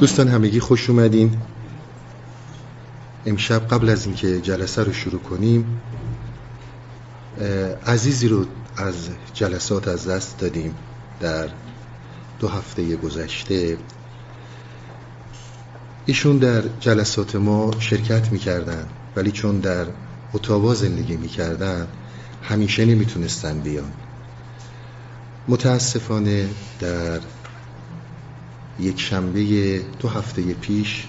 دوستان همگی خوش اومدین. امشب قبل از اینکه جلسه رو شروع کنیم عزیزی رو از جلسات از دست دادیم. در دو هفته گذشته ایشون در جلسات ما شرکت می‌کردن ولی چون در اتاوا زندگی می‌کردن همیشه نمی‌تونستن بیان. متاسفانه در یک شنبه دو هفته پیش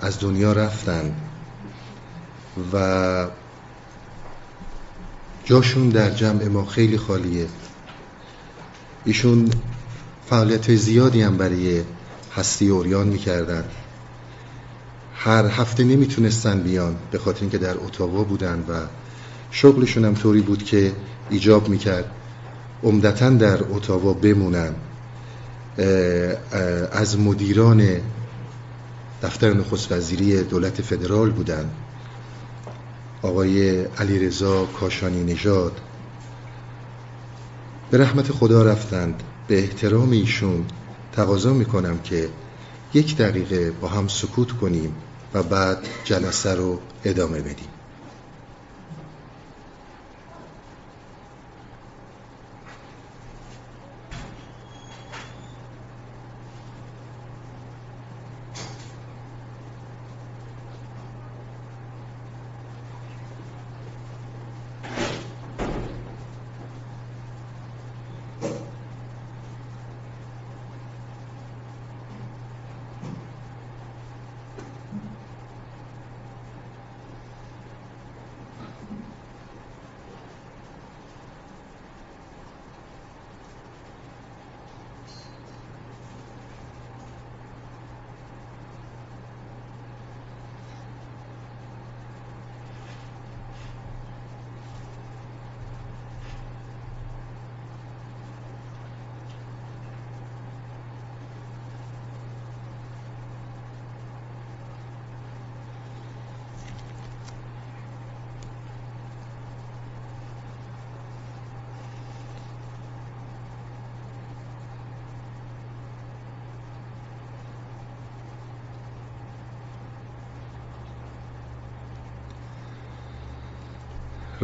از دنیا رفتن و جاشون در جمع ما خیلی خالیه. ایشون فعالیت زیادی هم برای هستی اوریان می‌کردن. هر هفته نمی‌تونستن بیان به خاطر اینکه در اتاوا بودن و شغلشون هم طوری بود که ایجاب می‌کرد. عمدتا در اتاوا بمونن. از مدیران دفتر نخست وزیری دولت فدرال بودن. آقای علیرضا کاشانی نژاد. به رحمت خدا رفتند. به احترام ایشون تقاضا می‌کنم که یک دقیقه با هم سکوت کنیم. و بعد جلسه رو ادامه بدیم.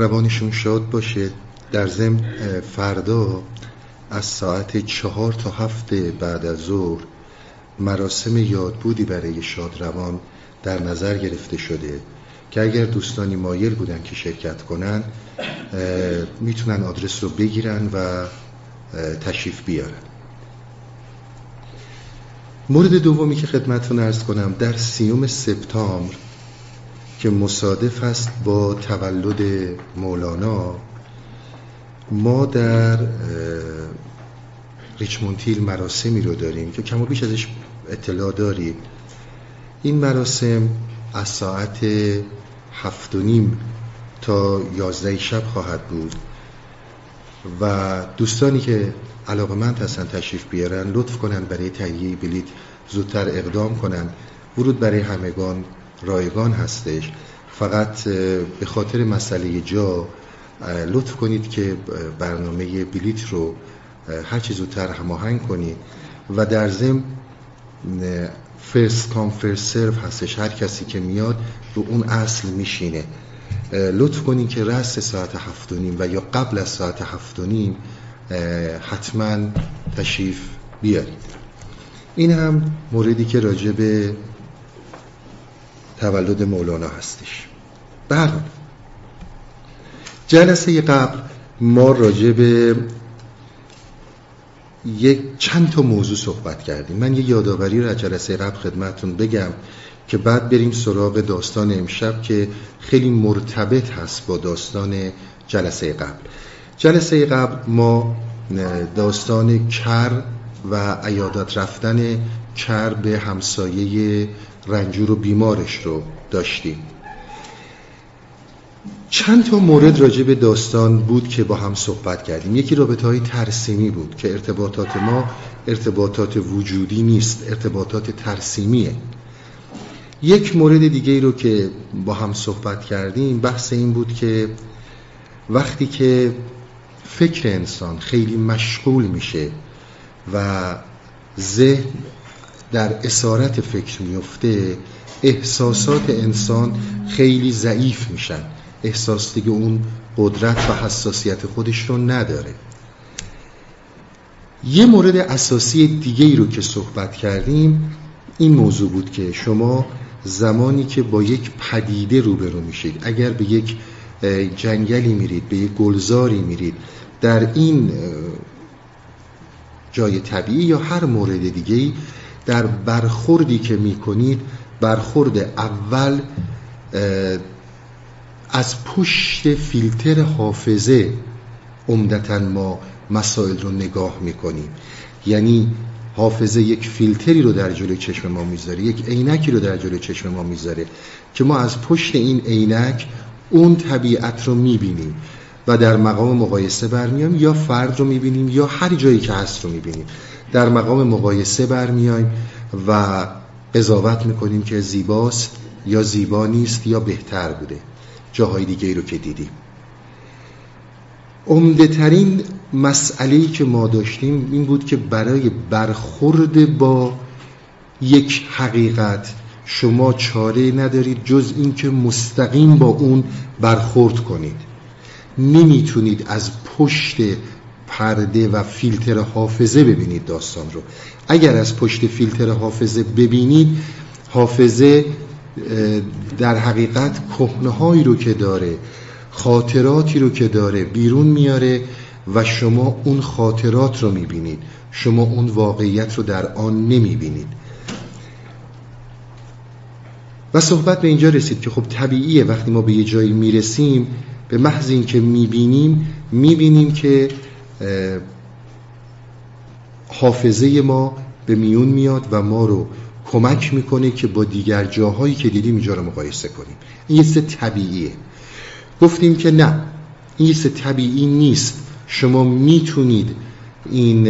روانشون شاد باشه. در ضمن فردا از ساعت چهار تا هفت بعد از ظهر مراسم یادبودی برای شاد روان در نظر گرفته شده که اگر دوستانی مایل بودن که شرکت کنن می‌تونن آدرس رو بگیرن و تشریف بیارن. مورد دومی که خدمتتون ارز کنم در سیوم سپتامبر که مصادف است با تولد مولانا ما در ریچمونتیل مراسمی رو داریم که کم و بیش ازش اطلاع دارید این مراسم از ساعت هفت و نیم تا یازده شب خواهد بود و دوستانی که علاقه مند هستن تشریف بیارن لطف کنن برای تهیه بلیت زودتر اقدام کنن ورود برای همگان رایگان هستش. فقط به خاطر مسئله جا لطف کنید که برنامه بلیت رو هر چه زودتر هماهنگ کنید. و در ضمن فرست کام فرست سرو هستش. هر کسی که میاد رو اون اصل میشینه. لطف کنید که رست ساعت هفت و نیم و یا قبل از ساعت هفت و نیم حتما تشریف بیارید. این هم موردی که راجع به تولد مولانا هستش. بله جلسه قبل ما راجع به یک چند تا موضوع صحبت کردیم. من یه یادآوری رو از جلسه قبل خدمتتون بگم که بعد بریم سراغ داستان امشب که خیلی مرتبط هست با داستان جلسه قبل. جلسه قبل ما داستان کر و عیادت رفتن کر به همسایه رنجور و بیمارش رو داشتیم. چند تا مورد راجع به داستان بود که با هم صحبت کردیم. یکی رابطه های ترسیمی بود که ارتباطات ما ارتباطات وجودی نیست ارتباطات ترسیمیه. یک مورد دیگه رو که با هم صحبت کردیم بحث این بود که وقتی که فکر انسان خیلی مشغول میشه و ذهن در اسارت فکر میفته احساسات انسان خیلی ضعیف میشن. احساس دیگه اون قدرت و حساسیت خودش رو نداره. یه مورد اساسی دیگه ای رو که صحبت کردیم این موضوع بود که شما زمانی که با یک پدیده روبرو میشید اگر به یک جنگلی میرید به یک گلزاری میرید در این جای طبیعی یا هر مورد دیگه در برخوردی که می‌کنید برخورد اول از پشت فیلتر حافظه عمدتا ما مسائل رو نگاه می‌کنیم. یعنی حافظه یک فیلتری رو در جلوی چشم ما می‌ذاره یک عینکی رو در جلوی چشم ما می‌ذاره که ما از پشت این عینک اون طبیعت رو می‌بینیم و در مقام مقایسه برمیایم یا فرد رو می‌بینیم یا هر جایی که هست رو می‌بینیم. در مقام مقایسه برمیایم و قضاوت می‌کنیم که زیباست یا زیبا نیست یا بهتر بوده. جاهای دیگه رو که دیدیم. عمده ترین مسئله که ما داشتیم این بود که برای برخورد با یک حقیقت شما چاره ندارید جز اینکه مستقیم با اون برخورد کنید. نمی‌تونید از پشت پرده و فیلتر حافظه ببینید داستان رو. اگر از پشت فیلتر حافظه ببینید حافظه در حقیقت کهنه رو که داره خاطراتی رو که داره بیرون میاره و شما اون خاطرات رو می‌بینید. شما اون واقعیت رو در آن نمی‌بینید. و صحبت به اینجا رسید که خب طبیعیه. وقتی ما به یه جایی می‌رسیم به محض اینکه می‌بینیم می‌بینیم که حافظه ما به میون میاد و ما رو کمک می‌کنه که با دیگر جاهایی که دیدیم اینجا رو مقایسه کنیم. این یه طبیعیه. گفتیم که نه این یه طبیعی نیست. شما می‌تونید این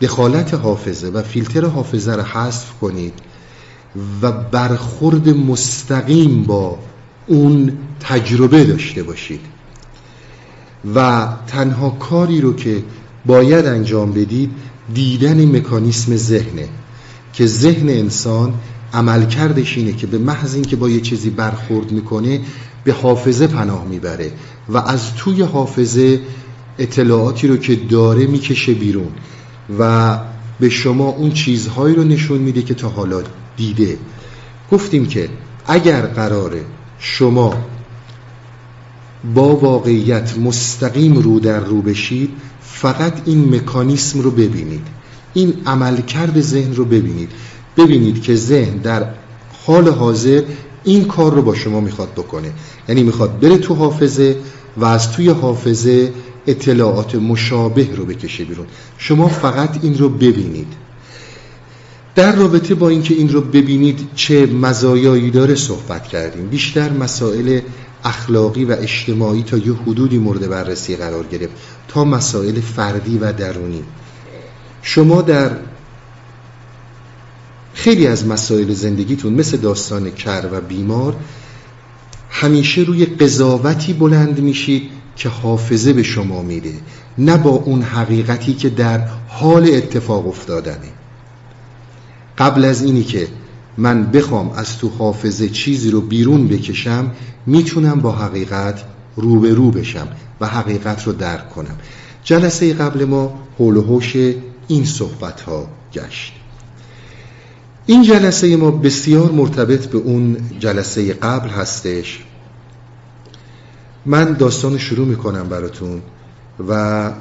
دخالت حافظه و فیلتر حافظه رو حذف کنید و برخورد مستقیم با اون تجربه داشته باشید. و تنها کاری رو که باید انجام بدید دیدن مکانیسم ذهنه که ذهن انسان عملکردش اینه که به محض اینکه با یه چیزی برخورد می‌کنه به حافظه پناه می‌بره و از توی حافظه اطلاعاتی رو که داره می‌کشه بیرون و به شما اون چیزهایی رو نشون میده که تا حالا دیده. گفتیم که اگر قراره شما با واقعیت مستقیم رو در رو بشید فقط این مکانیسم رو ببینید. این عملکرد ذهن رو ببینید. ببینید که ذهن در حال حاضر این کار رو با شما می‌خواد بکنه. یعنی می‌خواد بره تو حافظه و از توی حافظه اطلاعات مشابه رو بکشه بیرون. شما فقط این رو ببینید. در رابطه با اینکه این رو ببینید چه مزایایی داره صحبت کردیم. بیشتر مسائل اخلاقی و اجتماعی تا یه حدودی مورد بررسی قرار گرفت تا مسائل فردی و درونی. شما در خیلی از مسائل زندگیتون مثل داستان کر و بیمار همیشه روی قضاوتی بلند میشید که حافظه به شما میده نه با اون حقیقتی که در حال اتفاق افتادنه. قبل از اینی که من بخوام از تو حافظه چیزی رو بیرون بکشم می‌تونم با حقیقت روبرو بشم و حقیقت رو درک کنم. جلسه قبل ما حول و این صحبت ها گشت. این جلسه ما بسیار مرتبط به اون جلسه قبل هستش. من داستان شروع می‌کنم براتون و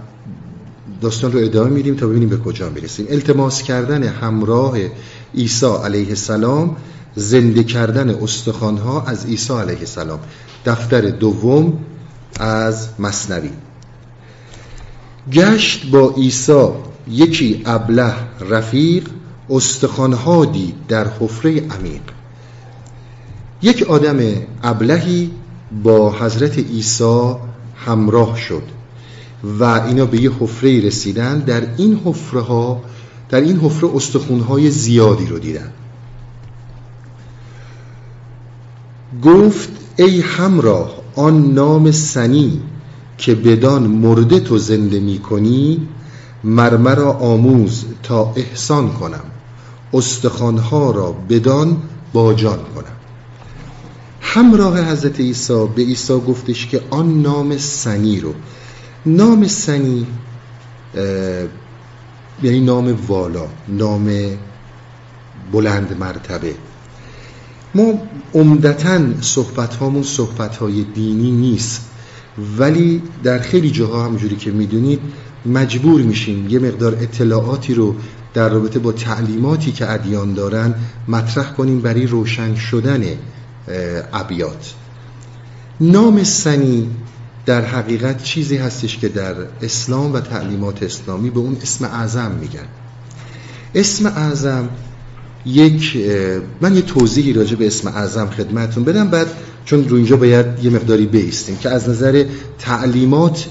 داستان رو ادامه میدیم تا ببینیم به کجا می‌رسیم. التماس کردن همراه عیسی علیه السلام زنده کردن استخوانها از عیسی علیه السلام. دفتر دوم از مصنوی. گشت با عیسی یکی ابله رفیق استخوانها دید در حفره عمیق. یک آدم ابلهی با حضرت عیسی همراه شد و اینا به یه حفره رسیدن. در این حفره ها در این حفره استخونهای زیادی رو دیدن گفت ای همراه آن نام سنی که بدان مرده تو زنده می کنی مرمرا آموز تا احسان کنم. استخوانها را بدان باجان کنم. همراه حضرت عیسی به عیسی گفتش که آن نام سنی رو. نام سنی یعنی نام والا نام بلند مرتبه. ما عمدتا صحبت هامون صحبت های دینی نیست ولی در خیلی جاها همجوری که می‌دونید مجبور میشیم یه مقدار اطلاعاتی رو در رابطه با تعلیماتی که ادیان دارن مطرح کنیم برای روشن شدن ابیات. نام سنی در حقیقت چیزی هستش که در اسلام و تعلیمات اسلامی به اون اسم اعظم میگن. اسم اعظم یک من یه توضیحی راجع به اسم اعظم خدمتون بدم بعد چون رو اینجا باید یه مقداری بیستیم که از نظر تعلیمات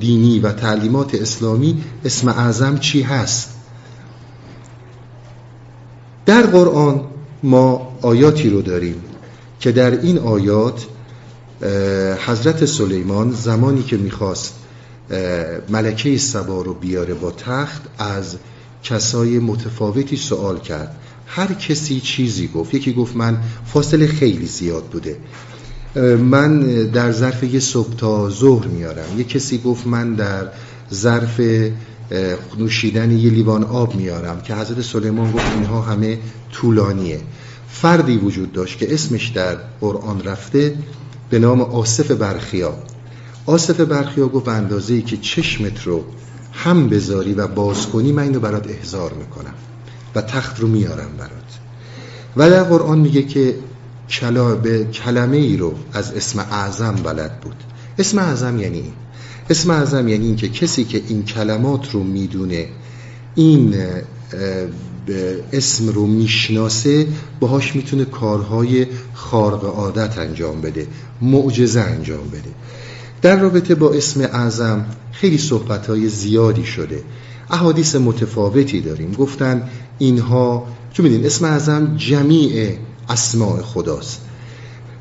دینی و تعلیمات اسلامی اسم اعظم چی هست؟ در قرآن ما آیاتی رو داریم که در این آیات حضرت سلیمان زمانی که می‌خواست ملکه سبا رو بیاره با تخت از کسای متفاوتی سوال کرد. هر کسی چیزی گفت یکی گفت من فاصله خیلی زیاد بوده. من در ظرف یه صبح تا ظهر میارم. یه کسی گفت من در ظرف نوشیدن یه لیوان آب میارم که حضرت سلیمان گفت اینها همه طولانیه. فردی وجود داشت که اسمش در قرآن رفته به نام آصف برخیا. آصف برخیا گفت به اندازه ای که چشمت رو هم بذاری و باز کنی من اینو برات احضار می‌کنم و تخت رو میارم برات. و در قرآن میگه که کلا به کلمه ای رو از اسم اعظم بلد بود. اسم اعظم یعنی این. اسم اعظم یعنی این که کسی که این کلمات رو می‌دونه این اسم رو می‌شناسه باهاش می‌تونه کارهای خارق عادت انجام بده معجزه انجام بده. در رابطه با اسم اعظم خیلی صحبت زیادی شده. احادیث متفاوتی داریم. گفتن اینها چون میدین اسم اعظم جمیع اسماع خداست.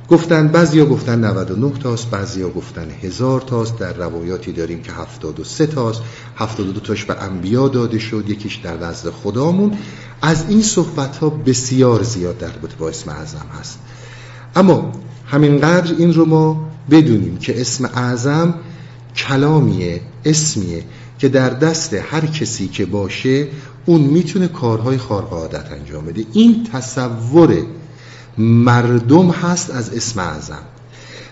گفتن بعضیا گفتن 99 تاست بعضیا گفتن هزار تاست. در روایاتی داریم که 73 تاست. 72 تاش به انبیا داده شد یکیش در نزد خدامون. از این صحبت ها بسیار زیاد در رابطه با اسم اعظم هست. اما همینقدر این رو ما بدونیم که اسم اعظم کلامیه اسمیه که در دست هر کسی که باشه اون می‌تونه کارهای خارق عادت انجام بده. این تصور مردم هست از اسم اعظم.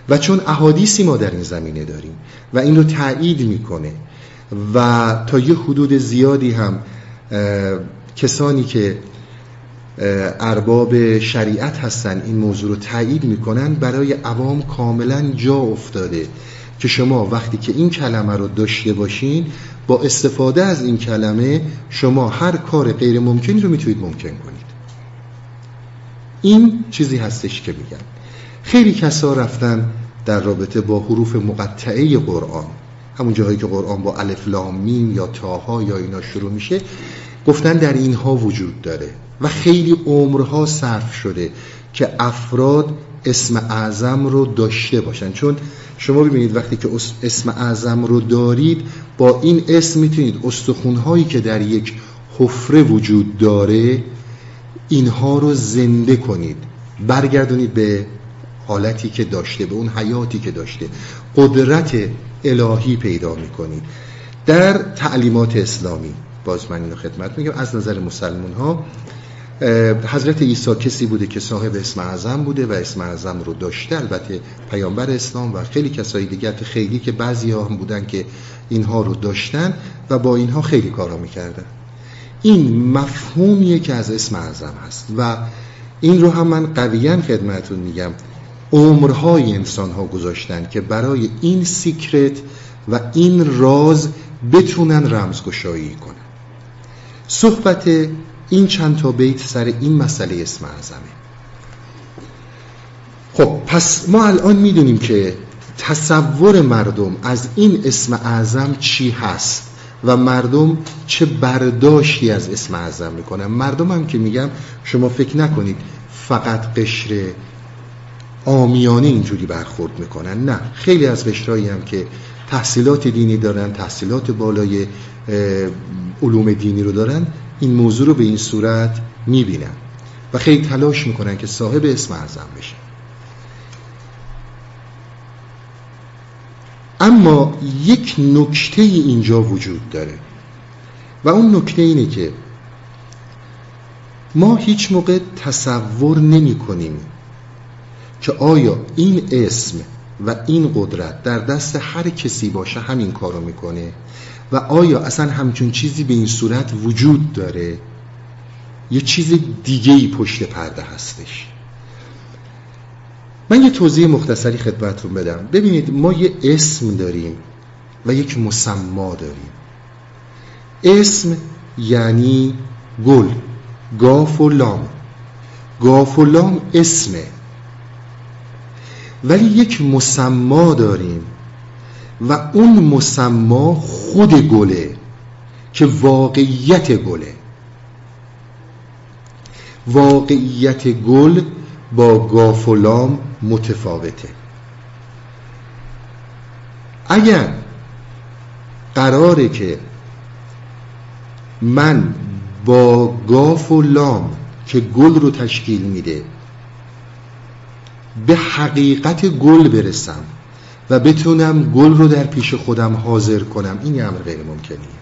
و چون احادیثی ما در این زمینه داریم و این رو تایید می‌کنه و تا یه حدود زیادی هم کسانی که ارباب شریعت هستن این موضوع رو تایید می‌کنن برای عوام کاملا جا افتاده که شما وقتی که این کلمه رو داشته باشین با استفاده از این کلمه شما هر کار غیر ممکنی رو می‌تونید ممکن کنید. این چیزی هستش که میگن. خیلی کسا رفتن در رابطه با حروف مقطعه قرآن. همون جاهایی که قرآن با الف لام میم یا تاها یا اینا شروع میشه گفتن در اینها وجود داره و خیلی عمرها صرف شده که افراد اسم اعظم رو داشته باشن. چون شما ببینید وقتی که اسم اعظم رو دارید با این اسم می‌تونید استخونهایی که در یک حفره وجود داره اینها رو زنده کنید. برگردونید به حالتی که داشته به اون حیاتی که داشته. قدرت الهی پیدا می‌کنید. در تعلیمات اسلامی باز من اینو خدمت میگم از نظر مسلمون ها حضرت عیسی کسی بوده که صاحب اسم اعظم بوده و اسم اعظم رو داشته. البته پیامبر اسلام و خیلی کسایی دیگر خیلی که بعضی ها هم بودن که اینها رو داشتن و با اینها خیلی کارا می‌کردن. این مفهومیه که از اسم اعظم هست و این رو هم من قویا خدمتون میگم. عمرهای انسان ها گذاشتن که برای این سیکرت و این راز بتونن رمزگشایی کنن. صحبت این چند تا بیت سر این مسئله اسم اعظمه. خب پس ما الان می‌دونیم که تصور مردم از این اسم اعظم چی هست. و مردم چه برداشتی از اسم اعظم می‌کنن مردم هم که میگم شما فکر نکنید فقط قشر آمیانه اینجوری برخورد می‌کنن. نه خیلی از قشرهایی هم که تحصیلات دینی دارن تحصیلات بالای علوم دینی رو دارن این موضوع رو به این صورت می‌بینن و خیلی تلاش می‌کنن که صاحب اسم اعظم بشن اما یک نکته اینجا وجود داره. و اون نکته اینه که ما هیچ موقع تصور نمی کنیم که آیا این اسم و این قدرت در دست هر کسی باشه همین کارو می‌کنه و آیا اصلا همچون چیزی به این صورت وجود داره؟ یه چیز دیگه ای پشت پرده هستش. من یه توضیح مختصری خدمتتون بدم. ببینید ما یه اسم داریم و یک مسما داریم. اسم یعنی گل. گاف و لام. گاف و لام اسمه. ولی یک مسما داریم و اون مسما خود گله که واقعیت گله. واقعیت گل با گافولام متفاوته. اگر قراره که من با گاف و لام که گل رو تشکیل میده به حقیقت گل برسم و بتونم گل رو در پیش خودم حاضر کنم این امر غیر ممکنیه.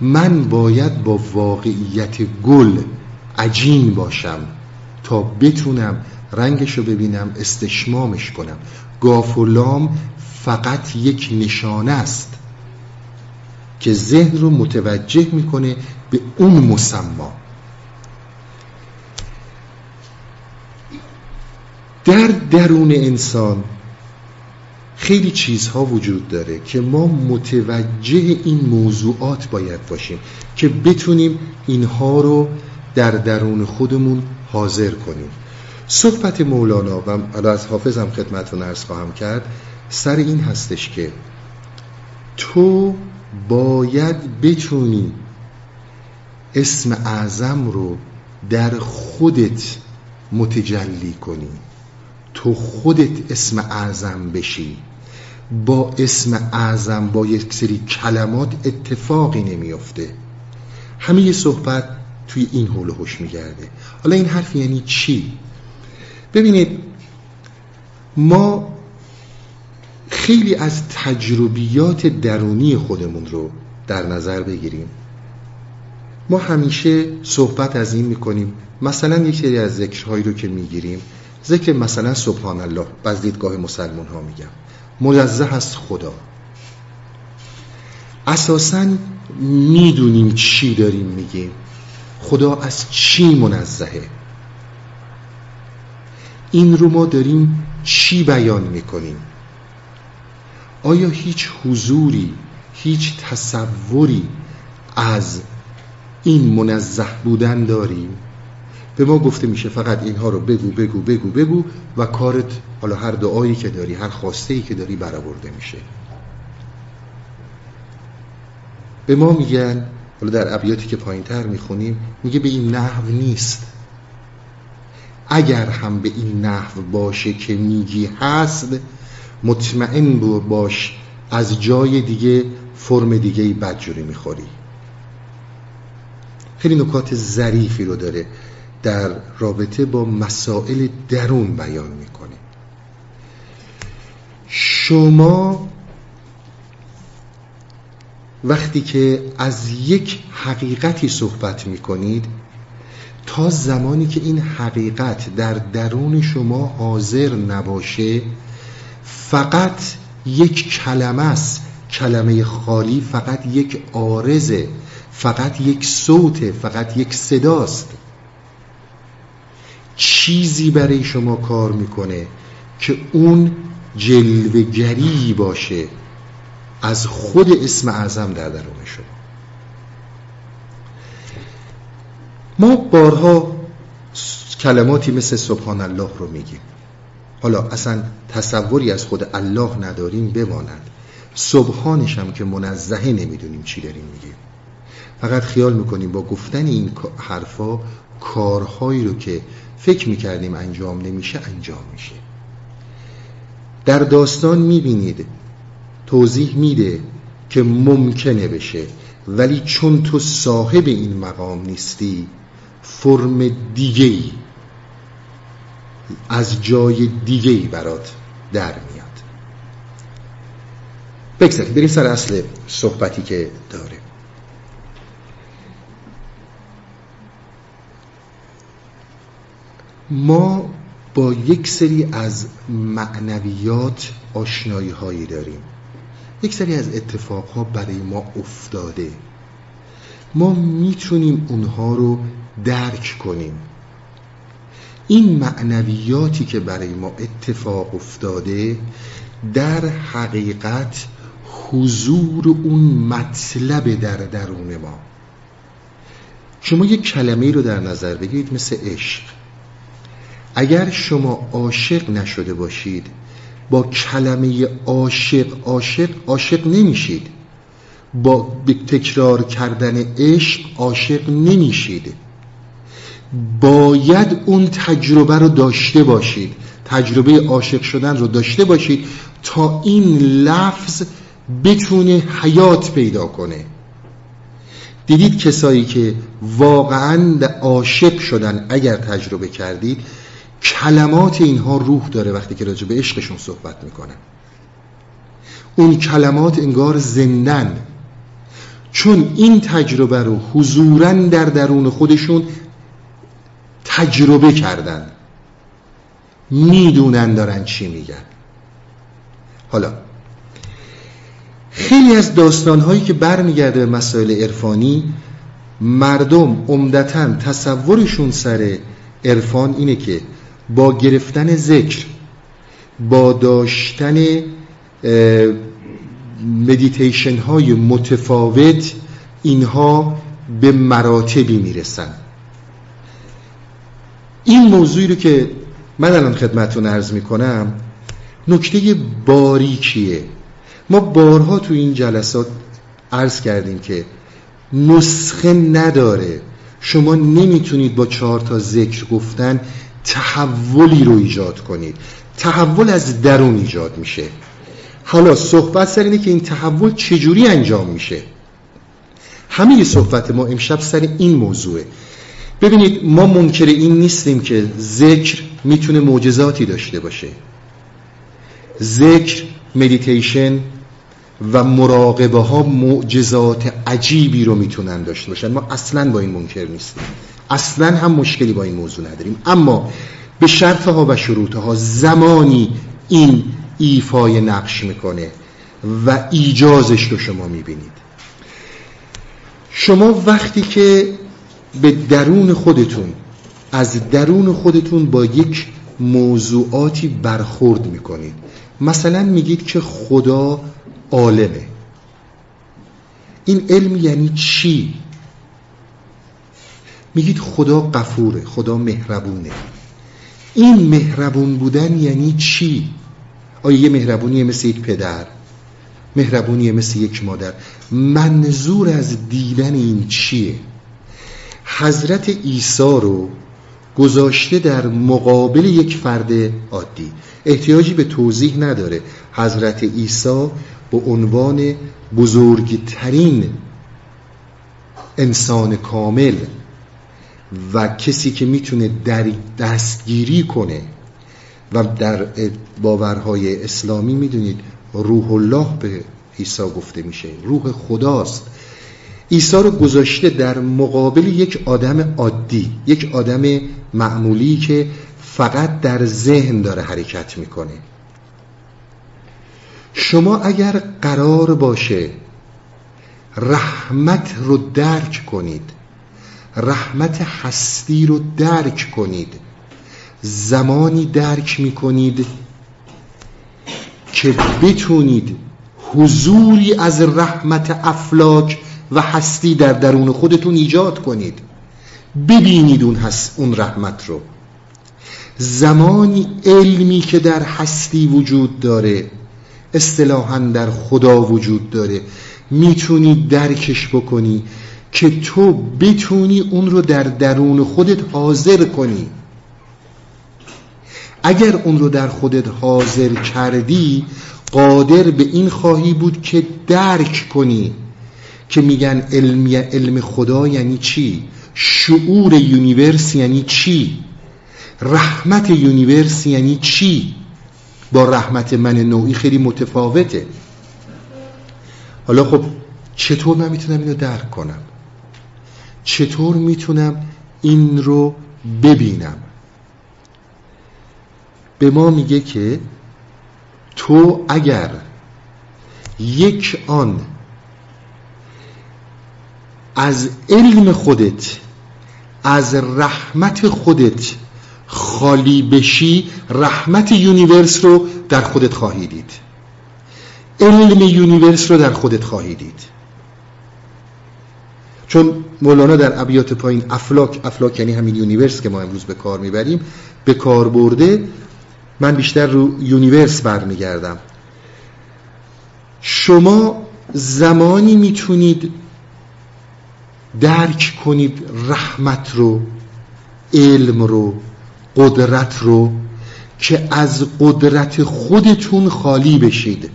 من باید با واقعیت گل عجین باشم. تا بتونم رنگش رو ببینم استشمامش کنم. گاف و لام فقط یک نشانه است که ذهن رو متوجه می‌کنه به اون مسما. در درون انسان خیلی چیزها وجود داره که ما متوجه این موضوعات باید باشیم که بتونیم اینها رو در درون خودمون حاضر کنیم. صحبت مولانا و از حافظم خدمتتون ارز خواهم کرد سر این هستش که تو باید بتونی اسم اعظم رو در خودت متجلی کنی. تو خودت اسم اعظم بشی. با اسم اعظم با یک سری کلمات اتفاقی نمیافته. همه صحبت توی این حول هوش میگرده. حالا این حرف یعنی چی؟ ببینید ما خیلی از تجربیات درونی خودمون رو در نظر بگیریم. ما همیشه صحبت از این می‌کنیم. مثلا یک سری از ذکرهایی رو که می‌گیریم. ذکر مثلا سبحان الله باز دیدگاه مسلمان ها میگم. منزه از خدا. اساسا می‌دونیم چی داریم میگیم. خدا از چی منزهه؟ این رو ما داریم چی بیان می‌کنیم؟ آیا هیچ حضوری هیچ تصوری از این منزه بودن داریم؟ به ما گفته میشه فقط اینها رو بگو بگو بگو بگو و کارت حالا هر دعایی که داری هر خواسته ای که داری برآورده میشه. به ما میگن حالا در ابیاتی که پایین تر می‌خونیم میگه به این نحو نیست. اگر هم به این نحو باشه که میگی هست مطمئن باش از جای دیگه فرم دیگه بدجوری می‌خوری. خیلی نکات ظریفی رو داره در رابطه با مسائل درون بیان می‌کنه. شما وقتی که از یک حقیقتی صحبت می‌کنید تا زمانی که این حقیقت در درون شما حاضر نباشه فقط یک کلمه است. کلمه خالی فقط یک آرزه فقط یک صوت فقط یک صداست چیزی برای شما کار می‌کنه که اون جلوگری باشه. از خود اسم اعظم در درون شما. ما بارها کلماتی مثل سبحان الله رو میگیم. حالا اصلا تصوری از خود الله نداریم بماند. سبحانش هم که منزهه نمی‌دونیم چی داریم میگیم. فقط خیال می‌کنیم با گفتن این حرفا کارهایی رو که فکر می‌کردیم انجام نمیشه انجام میشه. در داستان می‌بینید توضیح میده که ممکنه بشه. ولی چون تو صاحب این مقام نیستی فرم دیگه ای از جای دیگه ای برات در میاد. بگذاریم بریم سر اصل صحبتی که داره ما با یک سری از معنویات آشنایی هایی داریم. یک سری از اتفاقها برای ما افتاده. ما می‌تونیم اونها رو درک کنیم. این معنویاتی که برای ما اتفاق افتاده در حقیقت حضور اون مطلب در درون ما. شما یک کلمه رو در نظر بگیرید مثل عشق. اگر شما عاشق نشده باشید با کلمه عاشق عاشق عاشق نمیشید. با تکرار کردن عشق عاشق نمیشید. باید اون تجربه رو داشته باشید. تجربه عاشق شدن رو داشته باشید تا این لفظ بتونه حیات پیدا کنه. دیدید کسایی که واقعا عاشق شدن اگر تجربه کردید کلمات اینها روح داره وقتی که راجع به عشقشون صحبت می‌کنن اون کلمات انگار زندن. چون این تجربه رو حضورا در درون خودشون تجربه کردن. می‌دونن دارن چی میگن. حالا خیلی از داستانهایی که برمیگرده به مسائل عرفانی مردم عمدتا تصورشون سر عرفان اینه که با گرفتن ذکر با داشتن مدیتیشن های متفاوت اینها به مراتبی می‌رسن. این موضوعی رو که من الان خدمتون عرض می‌کنم نکته باریکیه. ما بارها تو این جلسات عرض کردیم که نسخه نداره. شما نمی‌تونید با چهار تا ذکر گفتن تحولی رو ایجاد کنید. تحول از درون ایجاد میشه. حالا صحبت سر اینه که این تحول چجوری انجام میشه؟ همه صحبت ما امشب سر این موضوعه. ببینید ما منکر این نیستیم که ذکر می‌تونه معجزاتی داشته باشه. ذکر مدیتیشن و مراقبه ها معجزات عجیبی رو می‌تونن داشته باشن. ما اصلا با این منکر نیستیم. اصلا هم مشکلی با این موضوع نداریم. اما به شرطها و شروطها زمانی این ایفای نقش می‌کنه و ایجازش رو شما می‌بینید. شما وقتی که به درون خودتون از درون خودتون با یک موضوعاتی برخورد می‌کنید. مثلا میگید که خدا عالمه. این علم یعنی چی؟ میگید خدا قفوره خدا مهربونه. این مهربون بودن یعنی چی؟ آیا یه مهربونی مثل یک پدر؟ مهربونی مثل یک مادر. منظور از دیدن این چیه؟ حضرت عیسی رو گذاشته در مقابل یک فرد عادی. احتیاجی به توضیح نداره. حضرت عیسی به عنوان بزرگترین انسان کامل و کسی که می‌تونه در دستگیری کنه و در باورهای اسلامی می‌دونید روح الله به عیسی گفته میشه روح خداست. عیسی رو گذاشته در مقابل یک آدم عادی یک آدم معمولی که فقط در ذهن داره حرکت می‌کنه. شما اگر قرار باشه رحمت رو درک کنید رحمت هستی رو درک کنید. زمانی درک می‌کنید که بتونید حضوری از رحمت افلاک و هستی در درون خودتون ایجاد کنید. ببینید اون, اون رحمت رو. زمانی علمی که در هستی وجود داره اصطلاحا در خدا وجود داره می‌تونی درکش بکنی. که تو بتونی اون رو در درون خودت حاضر کنی. اگر اون رو در خودت حاضر کردی قادر به این خواهی بود که درک کنی که میگن علم, علم خدا یعنی چی؟ شعور universe یعنی چی؟ رحمت universe یعنی چی؟ با رحمت من نوعی خیلی متفاوته. حالا خب چطور من می‌تونم اینو درک کنم؟ چطور می‌تونم این رو ببینم؟ به ما میگه که تو اگر یک آن از علم خودت از رحمت خودت خالی بشی رحمت universe رو در خودت خواهی دید. علم universe رو در خودت خواهی دید. چون مولانا در ابیات پایین افلاک افلاک یعنی همین universe که ما امروز به کار می‌بریم به کار برده من بیشتر رو یونیورس برمیگردم. شما زمانی می‌تونید درک کنید رحمت رو علم رو قدرت رو که از قدرت خودتون خالی بشید.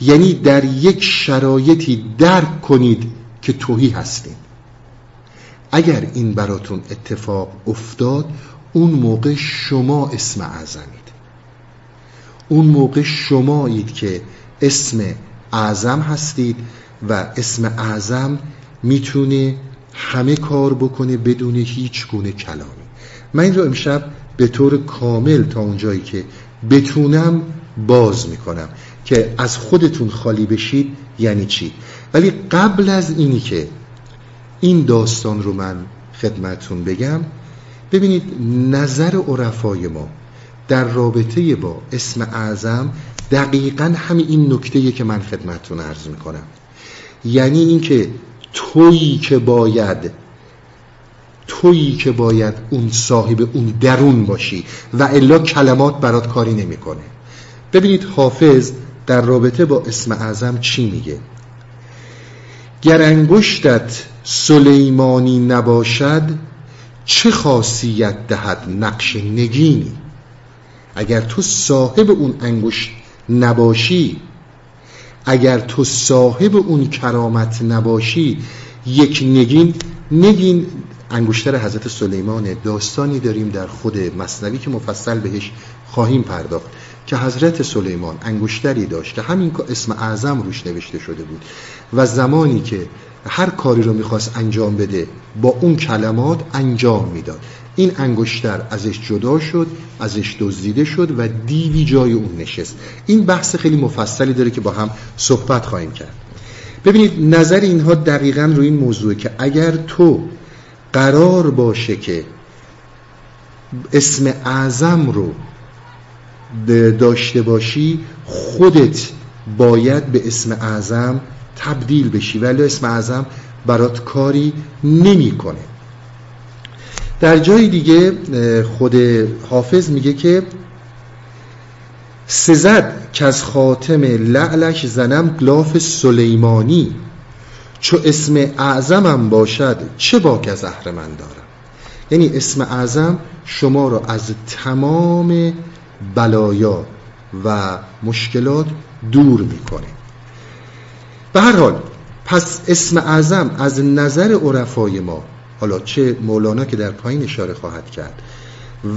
یعنی در یک شرایطی درک کنید که توهی هستید اگر این براتون اتفاق افتاد اون موقع شما اسم اعظمید. اون موقع شمایید که اسم اعظم هستید و اسم اعظم می‌تونه همه کار بکنه بدون هیچ گونه کلامی. من این رو امشب به طور کامل تا اونجایی که بتونم باز می‌کنم که از خودتون خالی بشید یعنی چی؟ ولی قبل از اینی که این داستان رو من خدمتون بگم ببینید نظر عرفای ما در رابطه با اسم اعظم دقیقا همین این نکته که من خدمتون عرض می‌کنم. یعنی اینکه تویی که باید تویی که باید اون صاحب اون درون باشی و الا کلمات برات کاری نمی‌کنه. ببینید حافظ در رابطه با اسم اعظم چی میگه؟ گر انگشتت سلیمانی نباشد چه خاصیت دهد نقش نگینی؟ اگر تو صاحب اون انگشت نباشی اگر تو صاحب اون کرامت نباشی یک نگین نگین انگشتر حضرت سلیمان. داستانی داریم در خود مصنوی که مفصل بهش خواهیم پرداخت. که حضرت سلیمان انگشتری داشت که همین اسم اعظم روش نوشته شده بود و زمانی که هر کاری رو می‌خواست انجام بده با اون کلمات انجام می‌داد. این انگشتر ازش جدا شد ازش دزدیده شد و دیوی جای اون نشست. این بحث خیلی مفصلی داره که با هم صحبت خواهیم کرد. ببینید نظر اینها دقیقا روی این موضوع که اگر تو قرار باشه که اسم اعظم رو داشته باشی خودت باید به اسم اعظم تبدیل بشی. ولی اسم اعظم برات کاری نمی‌کنه. در جای دیگه خود حافظ میگه که سزد که از خاتم لعلش زنم گلاف سلیمانی. چو اسم اعظمم باشد چه باک از من دارم؟ یعنی اسم اعظم شما را از تمام بلایا و مشکلات دور می‌کنه. به هر حال پس اسم اعظم از نظر عرفای ما حالا چه مولانا که در پایین اشاره خواهد کرد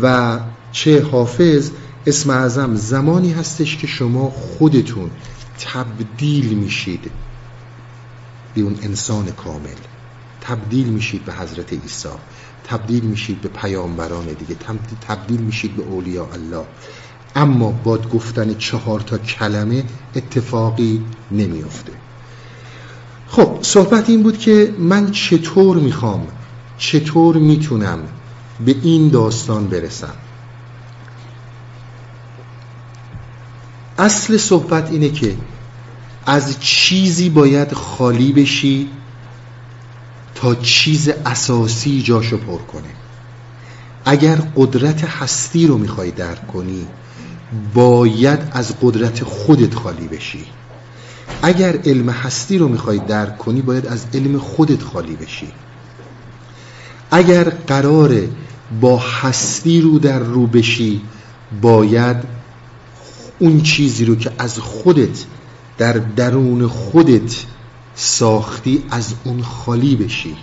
و چه حافظ اسم اعظم زمانی هستش که شما خودتون تبدیل میشید به اون انسان کامل. تبدیل میشید به حضرت عیسی. تبدیل میشید به پیامبران دیگه. تبدیل میشید به اولیاء الله. اما با گفتن چهار تا کلمه اتفاقی نمیافته. خب صحبت این بود که من چطور می‌خوام چطور می‌تونم به این داستان برسم؟ اصل صحبت اینه که از چیزی باید خالی بشی تا چیز اساسی جاشو پر کنه. اگر قدرت هستی رو می‌خوای درک کنی باید از قدرت خودت خالی بشی. اگر علم هستی رو می‌خوای درک کنی باید از علم خودت خالی بشی. اگر قرار با هستی رو در رو بشی باید اون چیزی رو که از خودت در درون خودت ساختی از اون خالی بشی.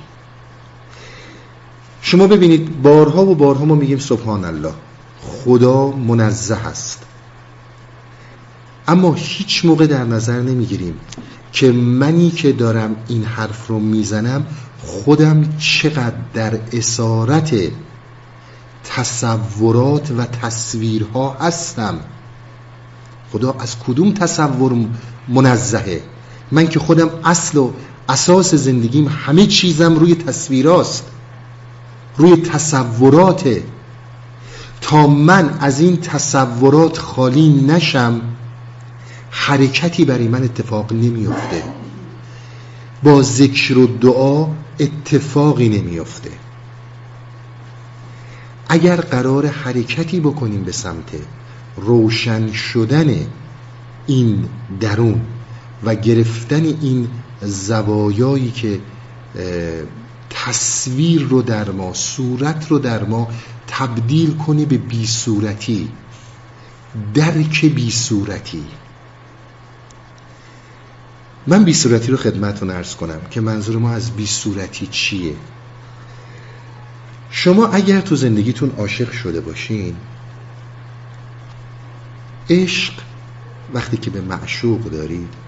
شما ببینید بارها و بارها ما میگیم سبحان الله خدا منزه است. اما هیچ موقع در نظر نمی‌گیریم که منی که دارم این حرف رو می‌زنم خودم چقدر در اسارت تصورات و تصویرها هستم. خدا از کدوم تصور منزهه؟ من که خودم اصل و اساس زندگیم همه چیزم روی تصویراست روی تصورات تا من از این تصورات خالی نشم حرکتی برای من اتفاق نمیافته. با ذکر و دعا اتفاقی نمیافته. اگر قرار حرکتی بکنیم به سمت روشن شدن این درون و گرفتن این زوایایی که تصویر رو در ما صورت رو در ما تبدیل کنه به بی صورتی درک بی صورتی من بی صورتی رو خدمتون ارز کنم که منظور ما از بی صورتی چیه؟ شما اگر تو زندگیتون عاشق شده باشین عشق وقتی که به معشوق دارید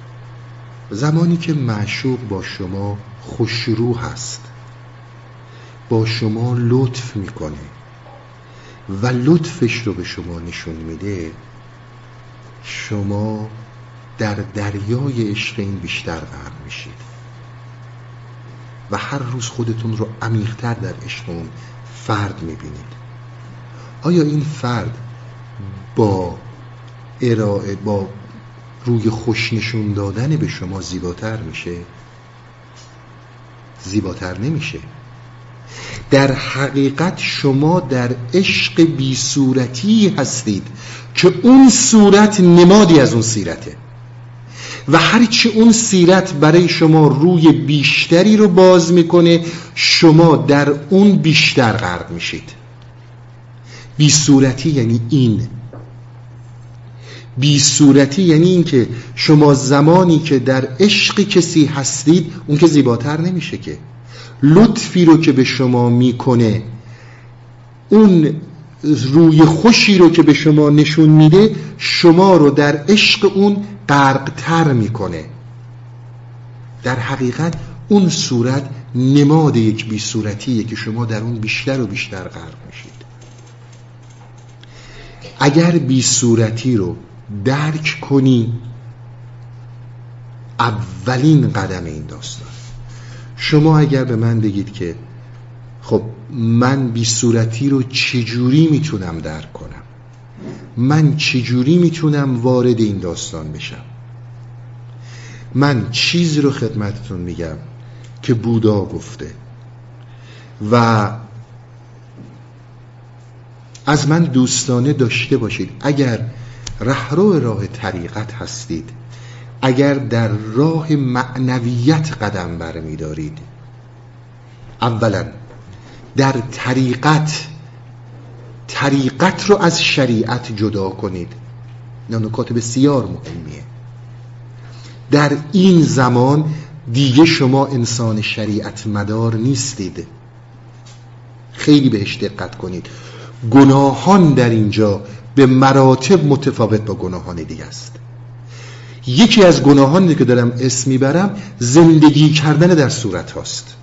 زمانی که معشوق با شما خوشرو هست با شما لطف می‌کنه و لطفش رو به شما نشون میده. شما در دریای عشق این بیشتر غرق میشید. و هر روز خودتون رو عمیقتر در عشق اون فرد می‌بینید. آیا این فرد با ارائه با روی خوش نشون دادن به شما زیباتر میشه؟ زیباتر نمیشه. در حقیقت شما در عشق بی صورتی هستید که اون صورت نمادی از اون سیرته. و هرچی اون سیرت برای شما روی بیشتری رو باز می‌کنه شما در اون بیشتر غرق میشید. بی صورتی یعنی این. بی صورتی یعنی اینکه شما زمانی که در عشق کسی هستید اون که زیباتر نمیشه که. لطفی رو که به شما می‌کنه اون روی خوشی رو که به شما نشون میده شما رو در عشق اون غرقتر می‌کنه. در حقیقت اون صورت نماد یک بی صورتیه که شما در اون بیشتر و بیشتر غرق میشید. اگر بی صورتی رو درک کنی. اولین قدم این داستان. شما اگر به من بگید که خب من بی صورتی رو چجوری می‌تونم درک کنم؟ من چجوری می‌تونم وارد این داستان بشم؟ من چیزی رو خدمتتون میگم که بودا گفته. و از من دوستانه داشته باشید. اگر رهرو راه طریقت هستید. اگر در راه معنویت قدم برمیدارید. اولا در طریقت طریقت رو از شریعت جدا کنید. نه نکات بسیار مهمیه. در این زمان دیگه شما انسان شریعت مدار نیستید. خیلی بهش دقت کنید. گناهان در اینجا به مراتب متفاوت با گناهان دیگه است. یکی از گناهانی که دارم اسم می‌برم زندگی کردن در صورت هاست.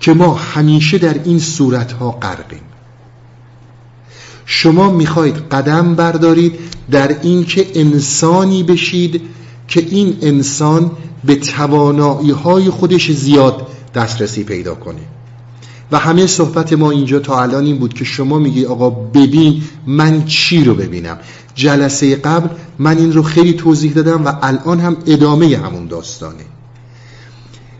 که ما همیشه در این صورت ها غرقیم. شما می‌خواید قدم بردارید در اینکه انسانی بشید که این انسان به توانایی های خودش زیاد دسترسی پیدا کنه. و همه صحبت ما اینجا تا الان این بود که شما میگی آقا ببین من چی رو ببینم؟ جلسه قبل من این رو خیلی توضیح دادم و الان هم ادامه همون داستانه.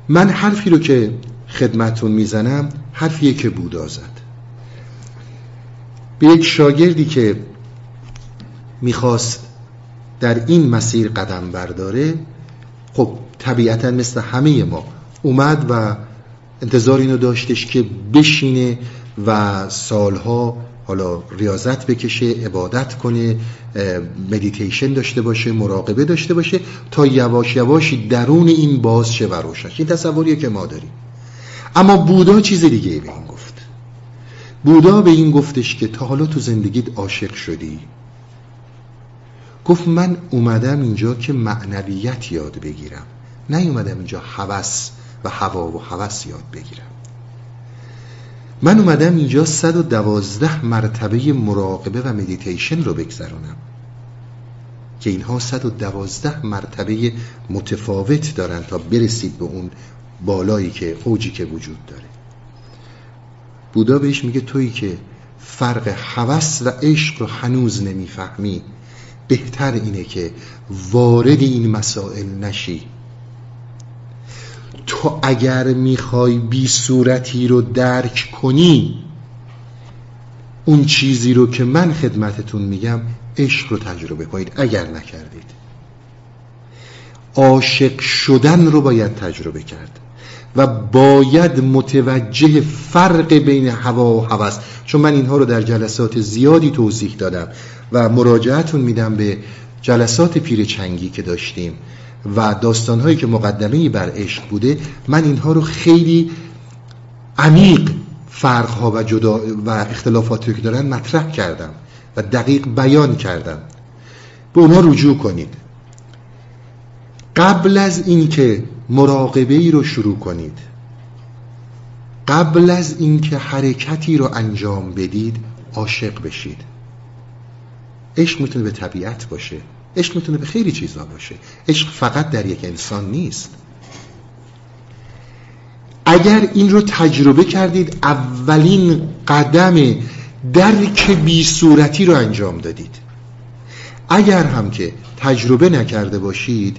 من حرفی رو که خدمتون می‌زنم حرفیه که بودا زد. به یک شاگردی که می‌خواست در این مسیر قدم برداره خب طبیعتا مثل همه ما اومد و انتظار اینو داشتش که بشینه و سالها حالا ریاضت بکشه عبادت کنه مدیتیشن داشته باشه مراقبه داشته باشه تا یواش یواش درون این باز شه و روشن این تصوریه که ما داریم. اما بودا چیز دیگه به این گفت. بودا به این گفتش که تا حالا تو زندگیت عاشق شدی؟ گفت من اومدم اینجا که معنویت یاد بگیرم. نه اومدم اینجا هوس و هوا و هوس یاد بگیرم. من اومدم اینجا 112 مرتبه مراقبه و مدیتیشن رو بگذرونم که اینها 112 مرتبه متفاوت دارن تا برسید به اون بالایی که اوجی که وجود داره. بودا بهش میگه تویی که فرق هوس و عشق رو هنوز نمی‌فهمی. بهتر اینه که وارد این مسائل نشی. تو اگر می‌خوای بی صورتی رو درک کنی اون چیزی رو که من خدمتتون میگم عشق رو تجربه کنید اگر نکردید. عاشق شدن رو باید تجربه کرد و باید متوجه فرق بین هوا و هوس. چون من اینها رو در جلسات زیادی توضیح دادم و مراجعتون میدم به جلسات پیر چنگی که داشتیم. و داستانهایی که مقدمه بر عشق بوده من اینها رو خیلی عمیق فرقها و, جدا و اختلافاتی که دارن مطرح کردم و دقیق بیان کردم. به اونها رجوع کنید. قبل از اینکه مراقبه ای رو شروع کنید قبل از اینکه حرکتی رو انجام بدید عاشق بشید. عشق می‌تونه به طبیعت باشه. عشق می‌تونه به خیلی چیزا باشه. عشق فقط در یک انسان نیست. اگر این رو تجربه کردید اولین قدم درک بی صورتی رو انجام دادید. اگر هم که تجربه نکرده باشید